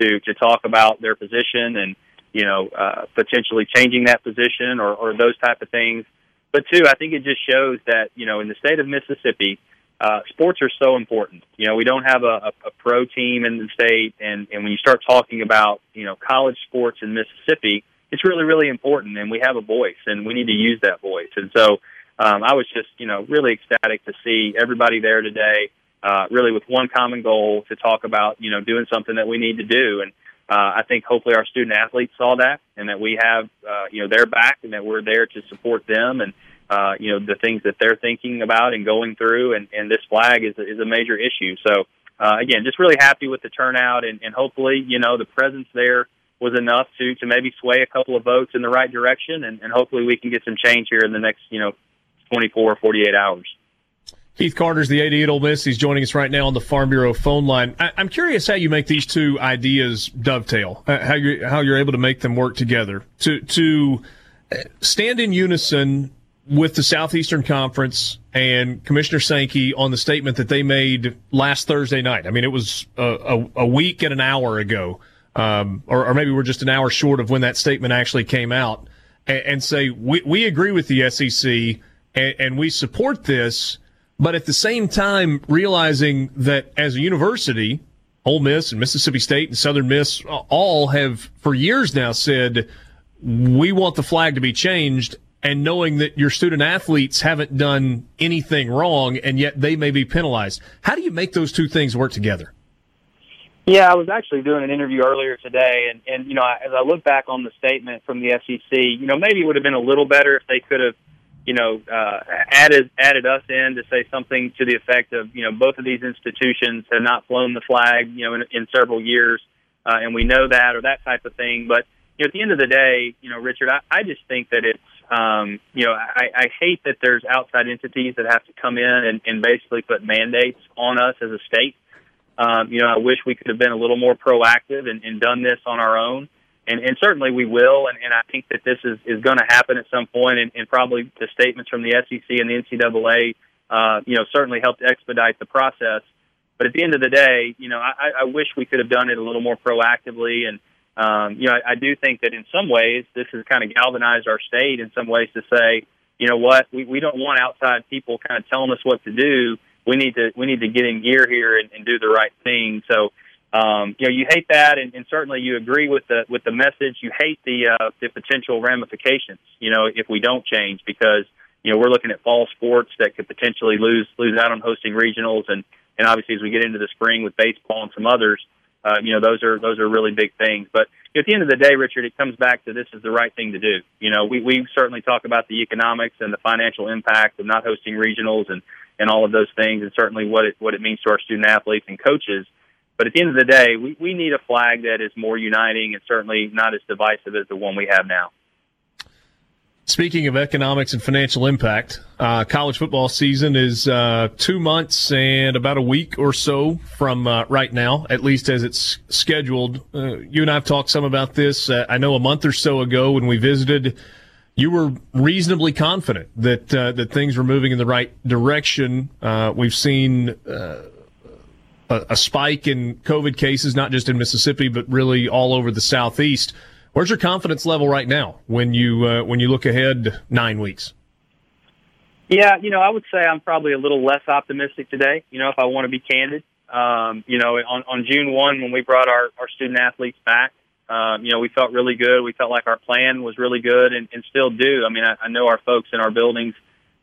to to talk about their position and you know, uh, potentially changing that position or, or those type of things. But two, I think it just shows that, you know, in the state of Mississippi, uh, sports are so important. You know, we don't have a, a, a pro team in the state, and, and when you start talking about, you know, college sports in Mississippi, it's really, really important, and we have a voice, and we need to use that voice. And so um, I was just, you know, really ecstatic to see everybody there today, uh, really with one common goal to talk about, you know, doing something that we need to do. And uh, I think hopefully our student athletes saw that and that we have, uh, you know, their back and that we're there to support them and, uh, you know, the things that they're thinking about and going through. And, and this flag is, is a major issue. So, uh, again, just really happy with the turnout and, and hopefully, you know, the presence there was enough to, to maybe sway a couple of votes in the right direction. And, and hopefully we can get some change here in the next, you know, 24 or 48 hours. Keith Carter's the AD at Ole Miss. He's joining us right now on the Farm Bureau phone line. I, am curious how you make these two ideas dovetail, uh, how you how you're able to make them work together to to stand in unison with the Southeastern Conference and Commissioner Sankey on the statement that they made last Thursday night. I mean, it was a, a, a week and an hour ago, um, or, or, maybe we're just an hour short of when that statement actually came out, and, and say we we agree with the SEC and, and we support this but at the same time realizing that as a university, Ole Miss and Mississippi State and Southern Miss all have for years now said we want the flag to be changed and knowing that your student athletes haven't done anything wrong and yet they may be penalized. How do you make those two things work together? Yeah, I was actually doing an interview earlier today, and, and you know, as I look back on the statement from the SEC, you know, maybe it would have been a little better if they could have you know, uh, added added us in to say something to the effect of, you know, both of these institutions have not flown the flag, you know, in, in several years, uh, and we know that, or that type of thing. But you know, at the end of the day, you know, Richard, I, I just think that it's um, you know, I, I hate that there's outside entities that have to come in and, and basically put mandates on us as a state. Um, you know, I wish we could have been a little more proactive and, and done this on our own. And, and certainly we will. And, and I think that this is, is going to happen at some point, and, and probably the statements from the SEC and the NCAA, uh, you know, certainly helped expedite the process. But at the end of the day, you know, I, I wish we could have done it a little more proactively. And, um, you know, I, I do think that in some ways this has kind of galvanized our state in some ways to say, you know what, we, we don't want outside people kind of telling us what to do we need to we need to get in gear here and, and do the right thing. So, um, you know, you hate that, and, and certainly you agree with the with the message. You hate the uh, the potential ramifications. You know, if we don't change, because you know we're looking at fall sports that could potentially lose lose out on hosting regionals, and and obviously as we get into the spring with baseball and some others, Uh, you know, those are those are really big things. But at the end of the day, Richard, it comes back to this is the right thing to do. You know, we we certainly talk about the economics and the financial impact of not hosting regionals and and all of those things, and certainly what it what it means to our student athletes and coaches. But at the end of the day, we, we need a flag that is more uniting and certainly not as divisive as the one we have now. Speaking of economics and financial impact, uh, college football season is uh, two months and about a week or so from uh, right now, at least as it's scheduled. Uh, you and I have talked some about this. Uh, I know a month or so ago when we visited you were reasonably confident that uh, that things were moving in the right direction. We've seen a, spike in COVID cases, not just in Mississippi, but really all over the southeast. Where's your confidence level right now when you uh, when you look ahead nine weeks? Yeah, you know, I would say I'm probably a little less optimistic today. You know, if I want to be candid, um, you know, on, on June one when we brought our, our student athletes back, um, you know, we felt really good. We felt like our plan was really good and, and still do. I mean, I, I know our folks in our buildings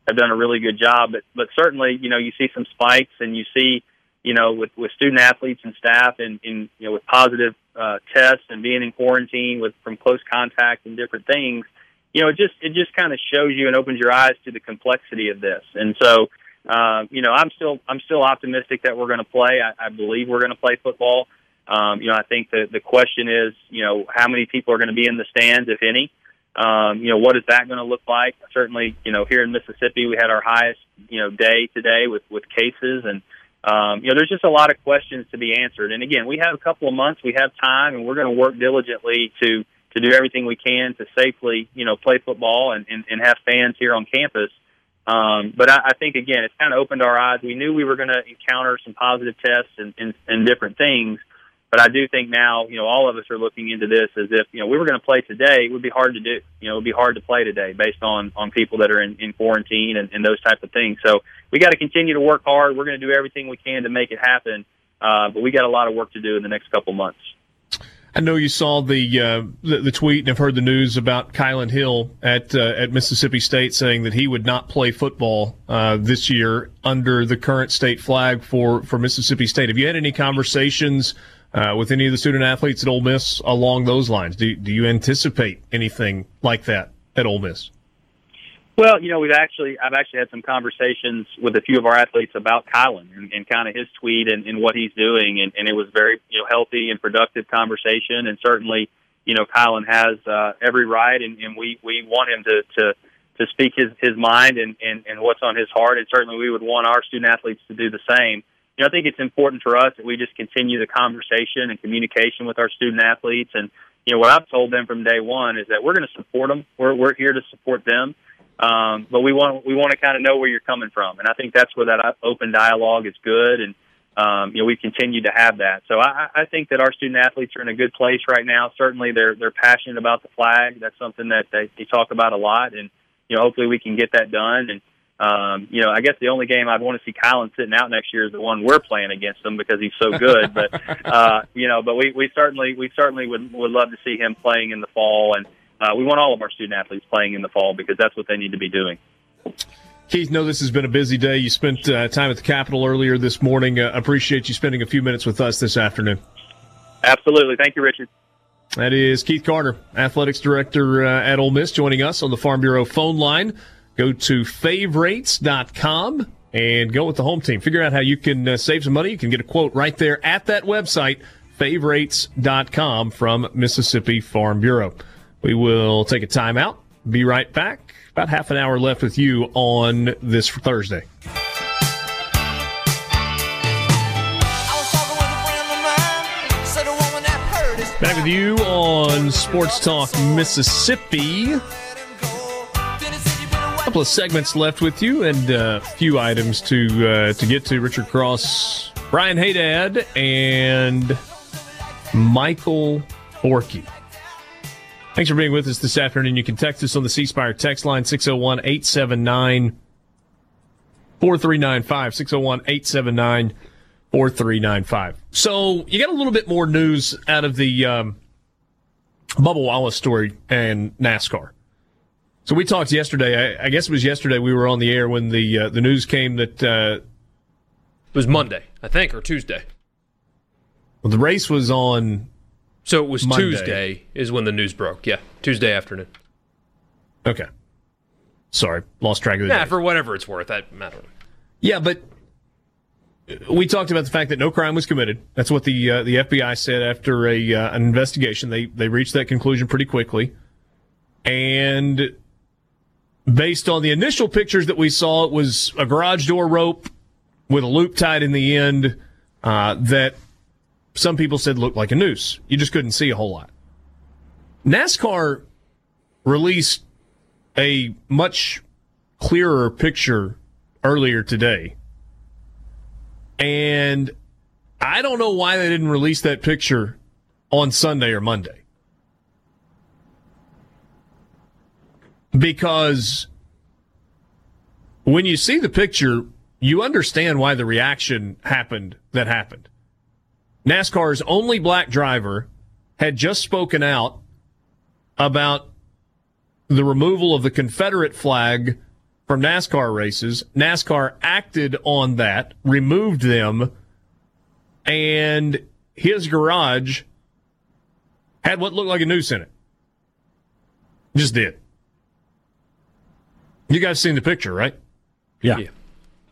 have done a really good job, but, but certainly, you know, you see some spikes and you see, you know, with, with student athletes and staff and, and you know, with positive uh, tests and being in quarantine with from close contact and different things, you know, it just, it just kind of shows you and opens your eyes to the complexity of this. And so, uh, you know, I'm still, I'm still optimistic that we're going to play. I, I believe we're going to play football. Um, you know, I think the the question is, you know, how many people are going to be in the stands, if any. Um, you know, what is that going to look like? Certainly, you know, here in Mississippi, we had our highest, you know, day today with with cases, and um, you know, there's just a lot of questions to be answered. And again, we have a couple of months, we have time, and we're going to work diligently to to do everything we can to safely, you know, play football and and, and have fans here on campus. Um, but I, I think again, it's kind of opened our eyes. We knew we were going to encounter some positive tests and, and, and different things, but I do think now, you know, all of us are looking into this as if, you know, we were going to play today, it would be hard to do. You know, it would be hard to play today based on, on people that are in, in quarantine and, and those type of things. So we got to continue to work hard. We're going to do everything we can to make it happen. Uh, but we got a lot of work to do in the next couple months. I know you saw the, uh, the, the tweet and have heard the news about Kylan Hill at uh, at Mississippi State saying that he would not play football uh, this year under the current state flag for, for Mississippi State. Have you had any conversations uh, with any of the student athletes at Ole Miss along those lines? Do, do you anticipate anything like that at Ole Miss? Well, you know, we've actually I've actually had some conversations with a few of our athletes about Kylan and, and kind of his tweet and, and what he's doing, and, and it was very you know healthy and productive conversation, and certainly you know Kylan has uh, every right, and, and we we want him to to to speak his his mind and, and and what's on his heart, and certainly we would want our student athletes to do the same you know, I think it's important for us that we just continue the conversation and communication with our student athletes. And, you know, what I've told them from day one is that we're going to support them. We're, we're here to support them. Um, but we want, we want to kind of know where you're coming from. And I think that's where that open dialogue is good. And, um, you know, we continue to have that. So I, I think that our student athletes are in a good place right now. Certainly they're, they're passionate about the flag. That's something that they, they talk about a lot. And, you know, hopefully we can get that done. And, um, you know, I guess the only game I'd want to see Kylan sitting out next year is the one we're playing against him because he's so good. but *laughs* uh, you know, but we, we certainly we certainly would would love to see him playing in the fall, and uh, we want all of our student athletes playing in the fall because that's what they need to be doing. Keith, know this has been a busy day. You spent uh, time at the Capitol earlier this morning. Uh, appreciate you spending a few minutes with us this afternoon. Absolutely, thank you, Richard. That is Keith Carter, athletics director uh, at Ole Miss, joining us on the Farm Bureau phone line. Go to favorites.com and go with the home team. Figure out how you can uh, save some money. You can get a quote right there at that website, favorites.com from Mississippi Farm Bureau. We will take a timeout. Be right back. About half an hour left with you on this Thursday. Back with you on Sports Talk Mississippi. A couple of segments left with you, and a few items to uh, to get to. Richard Cross, Brian Hadad, and Michael Borky. Thanks for being with us this afternoon. You can text us on the C Spire text line 601 879 4395. 601 879 4395. So you got a little bit more news out of the um, Bubba Wallace story and NASCAR. So we talked yesterday. I, I, guess it was yesterday we were on the air when the uh, the news came that uh, it was Monday, I think, or Tuesday. Well, the race was on. So it was Monday. Tuesday is when the news broke. Yeah, Tuesday afternoon. Okay. Sorry, lost track of the. Yeah, for whatever it's worth, I, I don't know. Yeah, but we talked about the fact that no crime was committed. That's what the uh, the FBI said after a uh, an investigation. They they reached that conclusion pretty quickly, and based on the initial pictures that we saw, it was a garage door rope with a loop tied in the end uh, that some people said looked like a noose. You just couldn't see a whole lot. NASCAR released a much clearer picture earlier today and I don't know why they didn't release that picture on Sunday or Monday. Because when you see the picture, you understand why the reaction happened that happened. NASCAR's only black driver had just spoken out about the removal of the Confederate flag from NASCAR races. NASCAR acted on that, removed them, and his garage had what looked like a noose in it. Just did. You guys seen the picture, right? Yeah. yeah.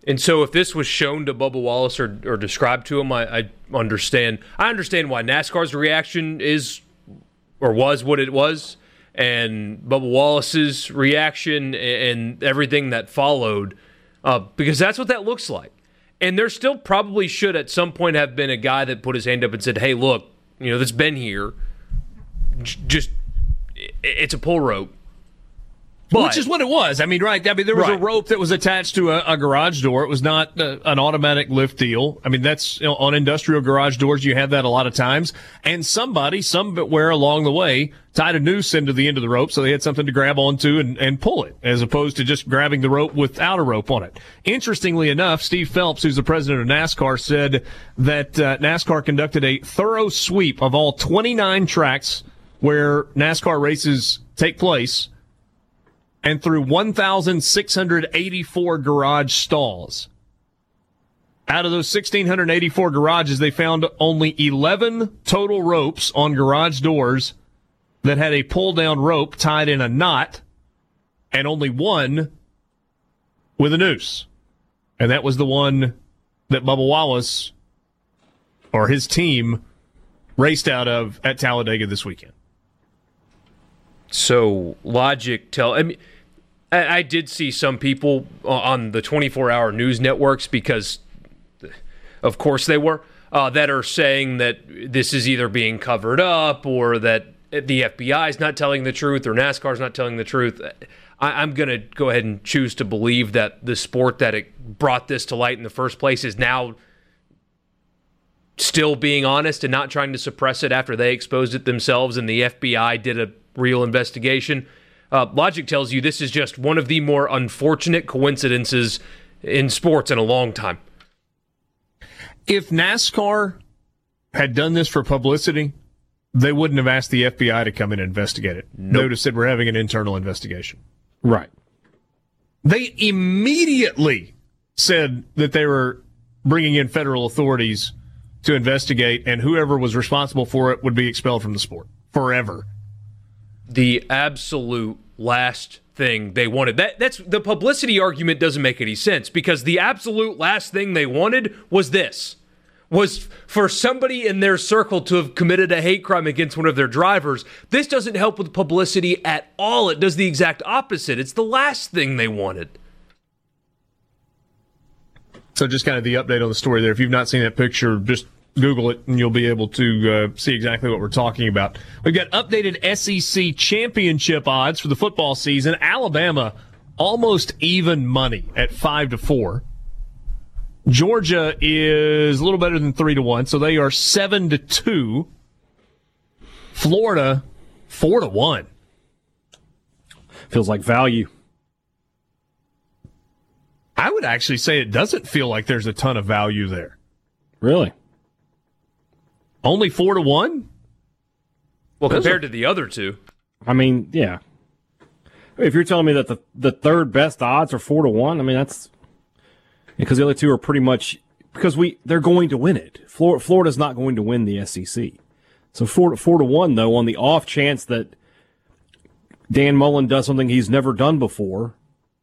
And so, if this was shown to Bubba Wallace or, or described to him, I, I understand. I understand why NASCAR's reaction is or was what it was and Bubba Wallace's reaction and everything that followed, uh, because that's what that looks like. And there still probably should at some point have been a guy that put his hand up and said, "Hey, look, you know, this been here. Just it's a pull rope. But, Which is what it was. I mean, right? I mean, there was right. a rope that was attached to a, a garage door. It was not uh, an automatic lift deal. I mean, that's you know, on industrial garage doors. You have that a lot of times. And somebody, somewhere along the way, tied a noose into the end of the rope, so they had something to grab onto and, and pull it, as opposed to just grabbing the rope without a rope on it. Interestingly enough, Steve Phelps, who's the president of NASCAR, said that uh, NASCAR conducted a thorough sweep of all 29 tracks where NASCAR races take place and through 1,684 garage stalls. Out of those 1,684 garages, they found only 11 total ropes on garage doors that had a pull down rope tied in a knot, and only one with a noose. And that was the one that Bubba Wallace or his team raced out of at Talladega this weekend. So logic tell I mean I, did see some people on the 24 hour news networks because, of course, they were. Uh, that are saying that this is either being covered up or that the FBI is not telling the truth or NASCAR is not telling the truth. I, am going to go ahead and choose to believe that the sport that it brought this to light in the first place is now still being honest and not trying to suppress it after they exposed it themselves and the FBI did a real investigation. Uh, logic tells you this is just one of the more unfortunate coincidences in sports in a long time. If NASCAR had done this for publicity, they wouldn't have asked the FBI to come in and investigate it. Nope. Notice that we're having an internal investigation. Right. They immediately said that they were bringing in federal authorities to investigate, and whoever was responsible for it would be expelled from the sport forever the absolute last thing they wanted. That that's the publicity argument doesn't make any sense because the absolute last thing they wanted was this. was for somebody in their circle to have committed a hate crime against one of their drivers. This doesn't help with publicity at all. It does the exact opposite. It's the last thing they wanted. So just kind of the update on the story there. If you've not seen that picture, just Google it and you'll be able to uh, see exactly what we're talking about. We've got updated SEC championship odds for the football season. Alabama almost even money at five to four. Georgia is a little better than three to one, so they are seven to two. Florida, four to one. Feels like value. I would actually say it doesn't feel like there's a ton of value there. Really? Only four to one? Well, compared to the other two. I mean, yeah. If you're telling me that the the third best odds are four to one, I mean that's because the other two are pretty much because we they're going to win it. Florida, Florida's not going to win the SEC, so four to four to one though on the off chance that Dan Mullen does something he's never done before,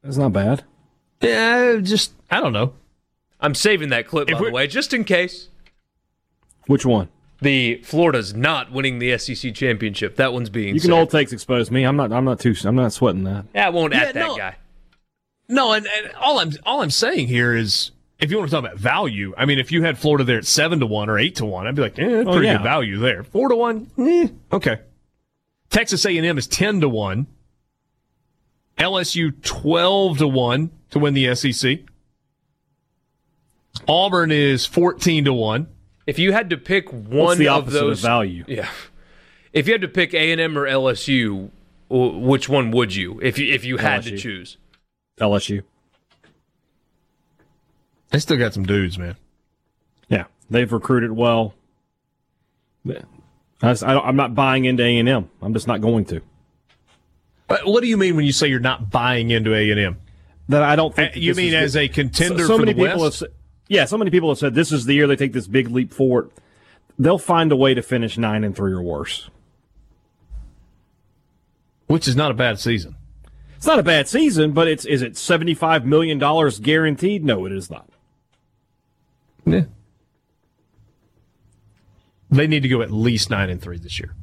that's not bad. Yeah, just I don't know. I'm saving that clip If by the way, just in case. Which one? The Florida's not winning the SEC championship. That one's being You can saved. old takes expose me. I'm not. I'm not too. I'm not sweating that. Yeah, I won't Yeah, at that no. guy. No, and, and all I'm all I'm saying here is if you want to talk about value, I mean, if you had Florida there at seven to one or eight to one, I'd be like, eh, that's Oh, pretty yeah. good value there. Four to one, eh, okay. Texas A&M is ten to one. LSU twelve to one to win the SEC. Auburn is fourteen to one. If you had to pick What's one the of opposite those, of value? yeah. If you had to pick A and M or LSU, which one would you? If you if you had to choose, LSU. They still got some dudes, man. Yeah, they've recruited well. I don't, I'm not buying into A and M. I'm just not going to. But what do you mean when you say you're not buying into A&M? That I don't think. that You mean is as the- a contender so, so for many the people West? have said, yeah, so many people have said this is the year they take this big leap forward. They'll find a way to finish nine and three or worse. Which is not a bad season. It's not a bad season, but it's is it seventy five million dollars guaranteed? No, it is not. Yeah. They need to go at least nine and three this year.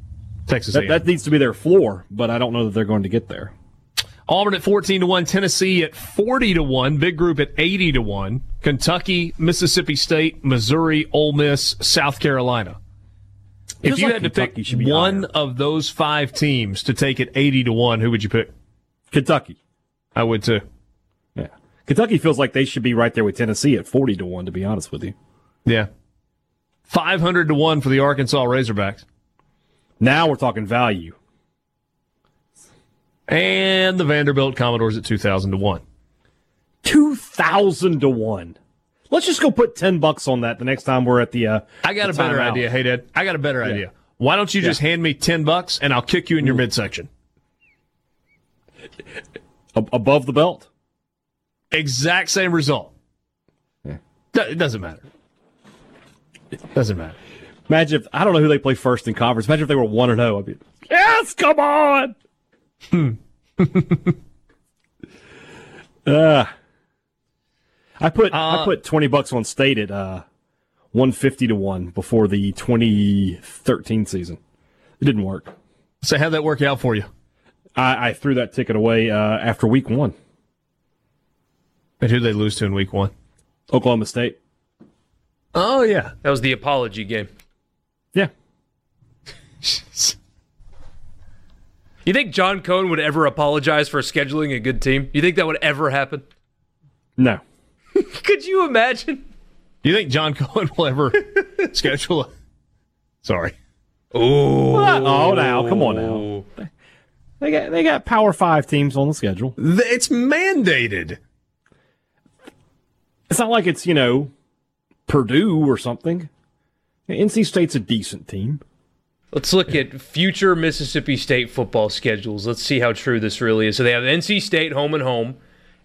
Texas That, that needs to be their floor, but I don't know that they're going to get there. Auburn at fourteen to one, Tennessee at forty to one, Big Group at eighty to one, Kentucky, Mississippi State, Missouri, Ole Miss, South Carolina. If you like had to pick one higher. of those five teams to take it eighty to one, who would you pick? Kentucky, I would too. yeah, Kentucky feels like they should be right there with Tennessee at forty to one. To be honest with you, Yeah. Five hundred to one for the Arkansas Razorbacks. now we're talking value. And the Vanderbilt Commodores at two thousand to one. Two thousand to one. Let's just go put ten bucks on that the next time we're at the. Uh, I got the a better timeout. idea. Hadad, I got a better idea. Why don't you just hand me 10 bucks and I'll kick you in your midsection? Above the belt. Exact same result. Do- It doesn't matter. It doesn't matter. Imagine if I don't know who they play first in conference. Imagine if they were one and zero. I'd be yes, come on. Uh, *laughs* I put I Uh, put twenty bucks on state at uh, one fifty to one before the twenty thirteen season. It didn't work. So how'd that work out for you? I, I threw that ticket away uh, after week one. And who'd they lose to in week one? Oklahoma State. Oh, yeah. that was the apology game. Yeah. *laughs* You think John Cohen would ever apologize for scheduling a good team? You think that would ever happen? No. *laughs* Could you imagine? Do you think John Cohen will ever *laughs* schedule a. Sorry. Oh, now come on now. They got they got Power Five teams on the schedule. It's mandated. It's not like it's you know Purdue or something. NC State's a decent team. Let's look at future Mississippi State football schedules. Let's see how true this really is. So they have NC State home and home,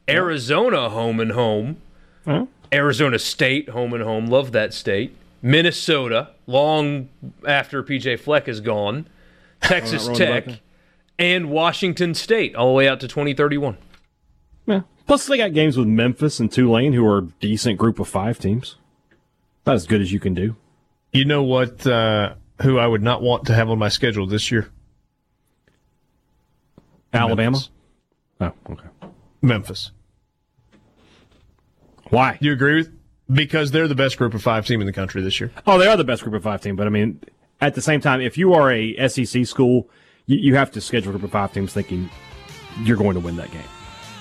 Arizona home and home, Huh? Arizona State home and home. Love that state. Minnesota, long after PJ Fleck is gone. Texas Tech, and Washington State, all the way out to 2031. Yeah. Plus they got games with Memphis and Tulane, who are a decent group of five teams. Not as good as you can do. You know what? Uh, who I would not want to have on my schedule this year? Alabama. Memphis. Oh, okay. Memphis. Why? Do you agree with? Because they're the best group of five team in the country this year. Oh, they are the best group of five team, but I mean, at the same time, if you are a SEC school, you, you have to schedule a group of five teams thinking you're going to win that game.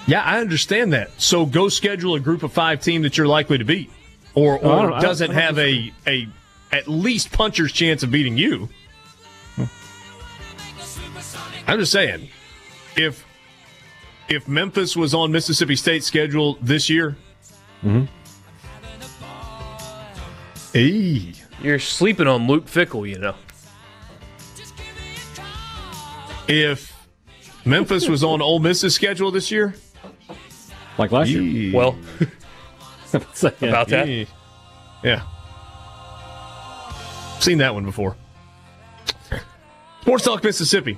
Yeah, I understand that. So go schedule a group of five team that you're likely to beat, or, Oh, or don't- I don't- doesn't have a a at least puncher's chance of beating you. I'm just saying, if if Memphis was on Mississippi State's schedule this year, Mm-hmm. Hey. You're sleeping on Luke Fickell, you know. if Memphis was on Ole Miss's schedule this year, Like last year. Well, *laughs* *laughs* about that. Yeah. Seen that one before. Sports Talk Mississippi,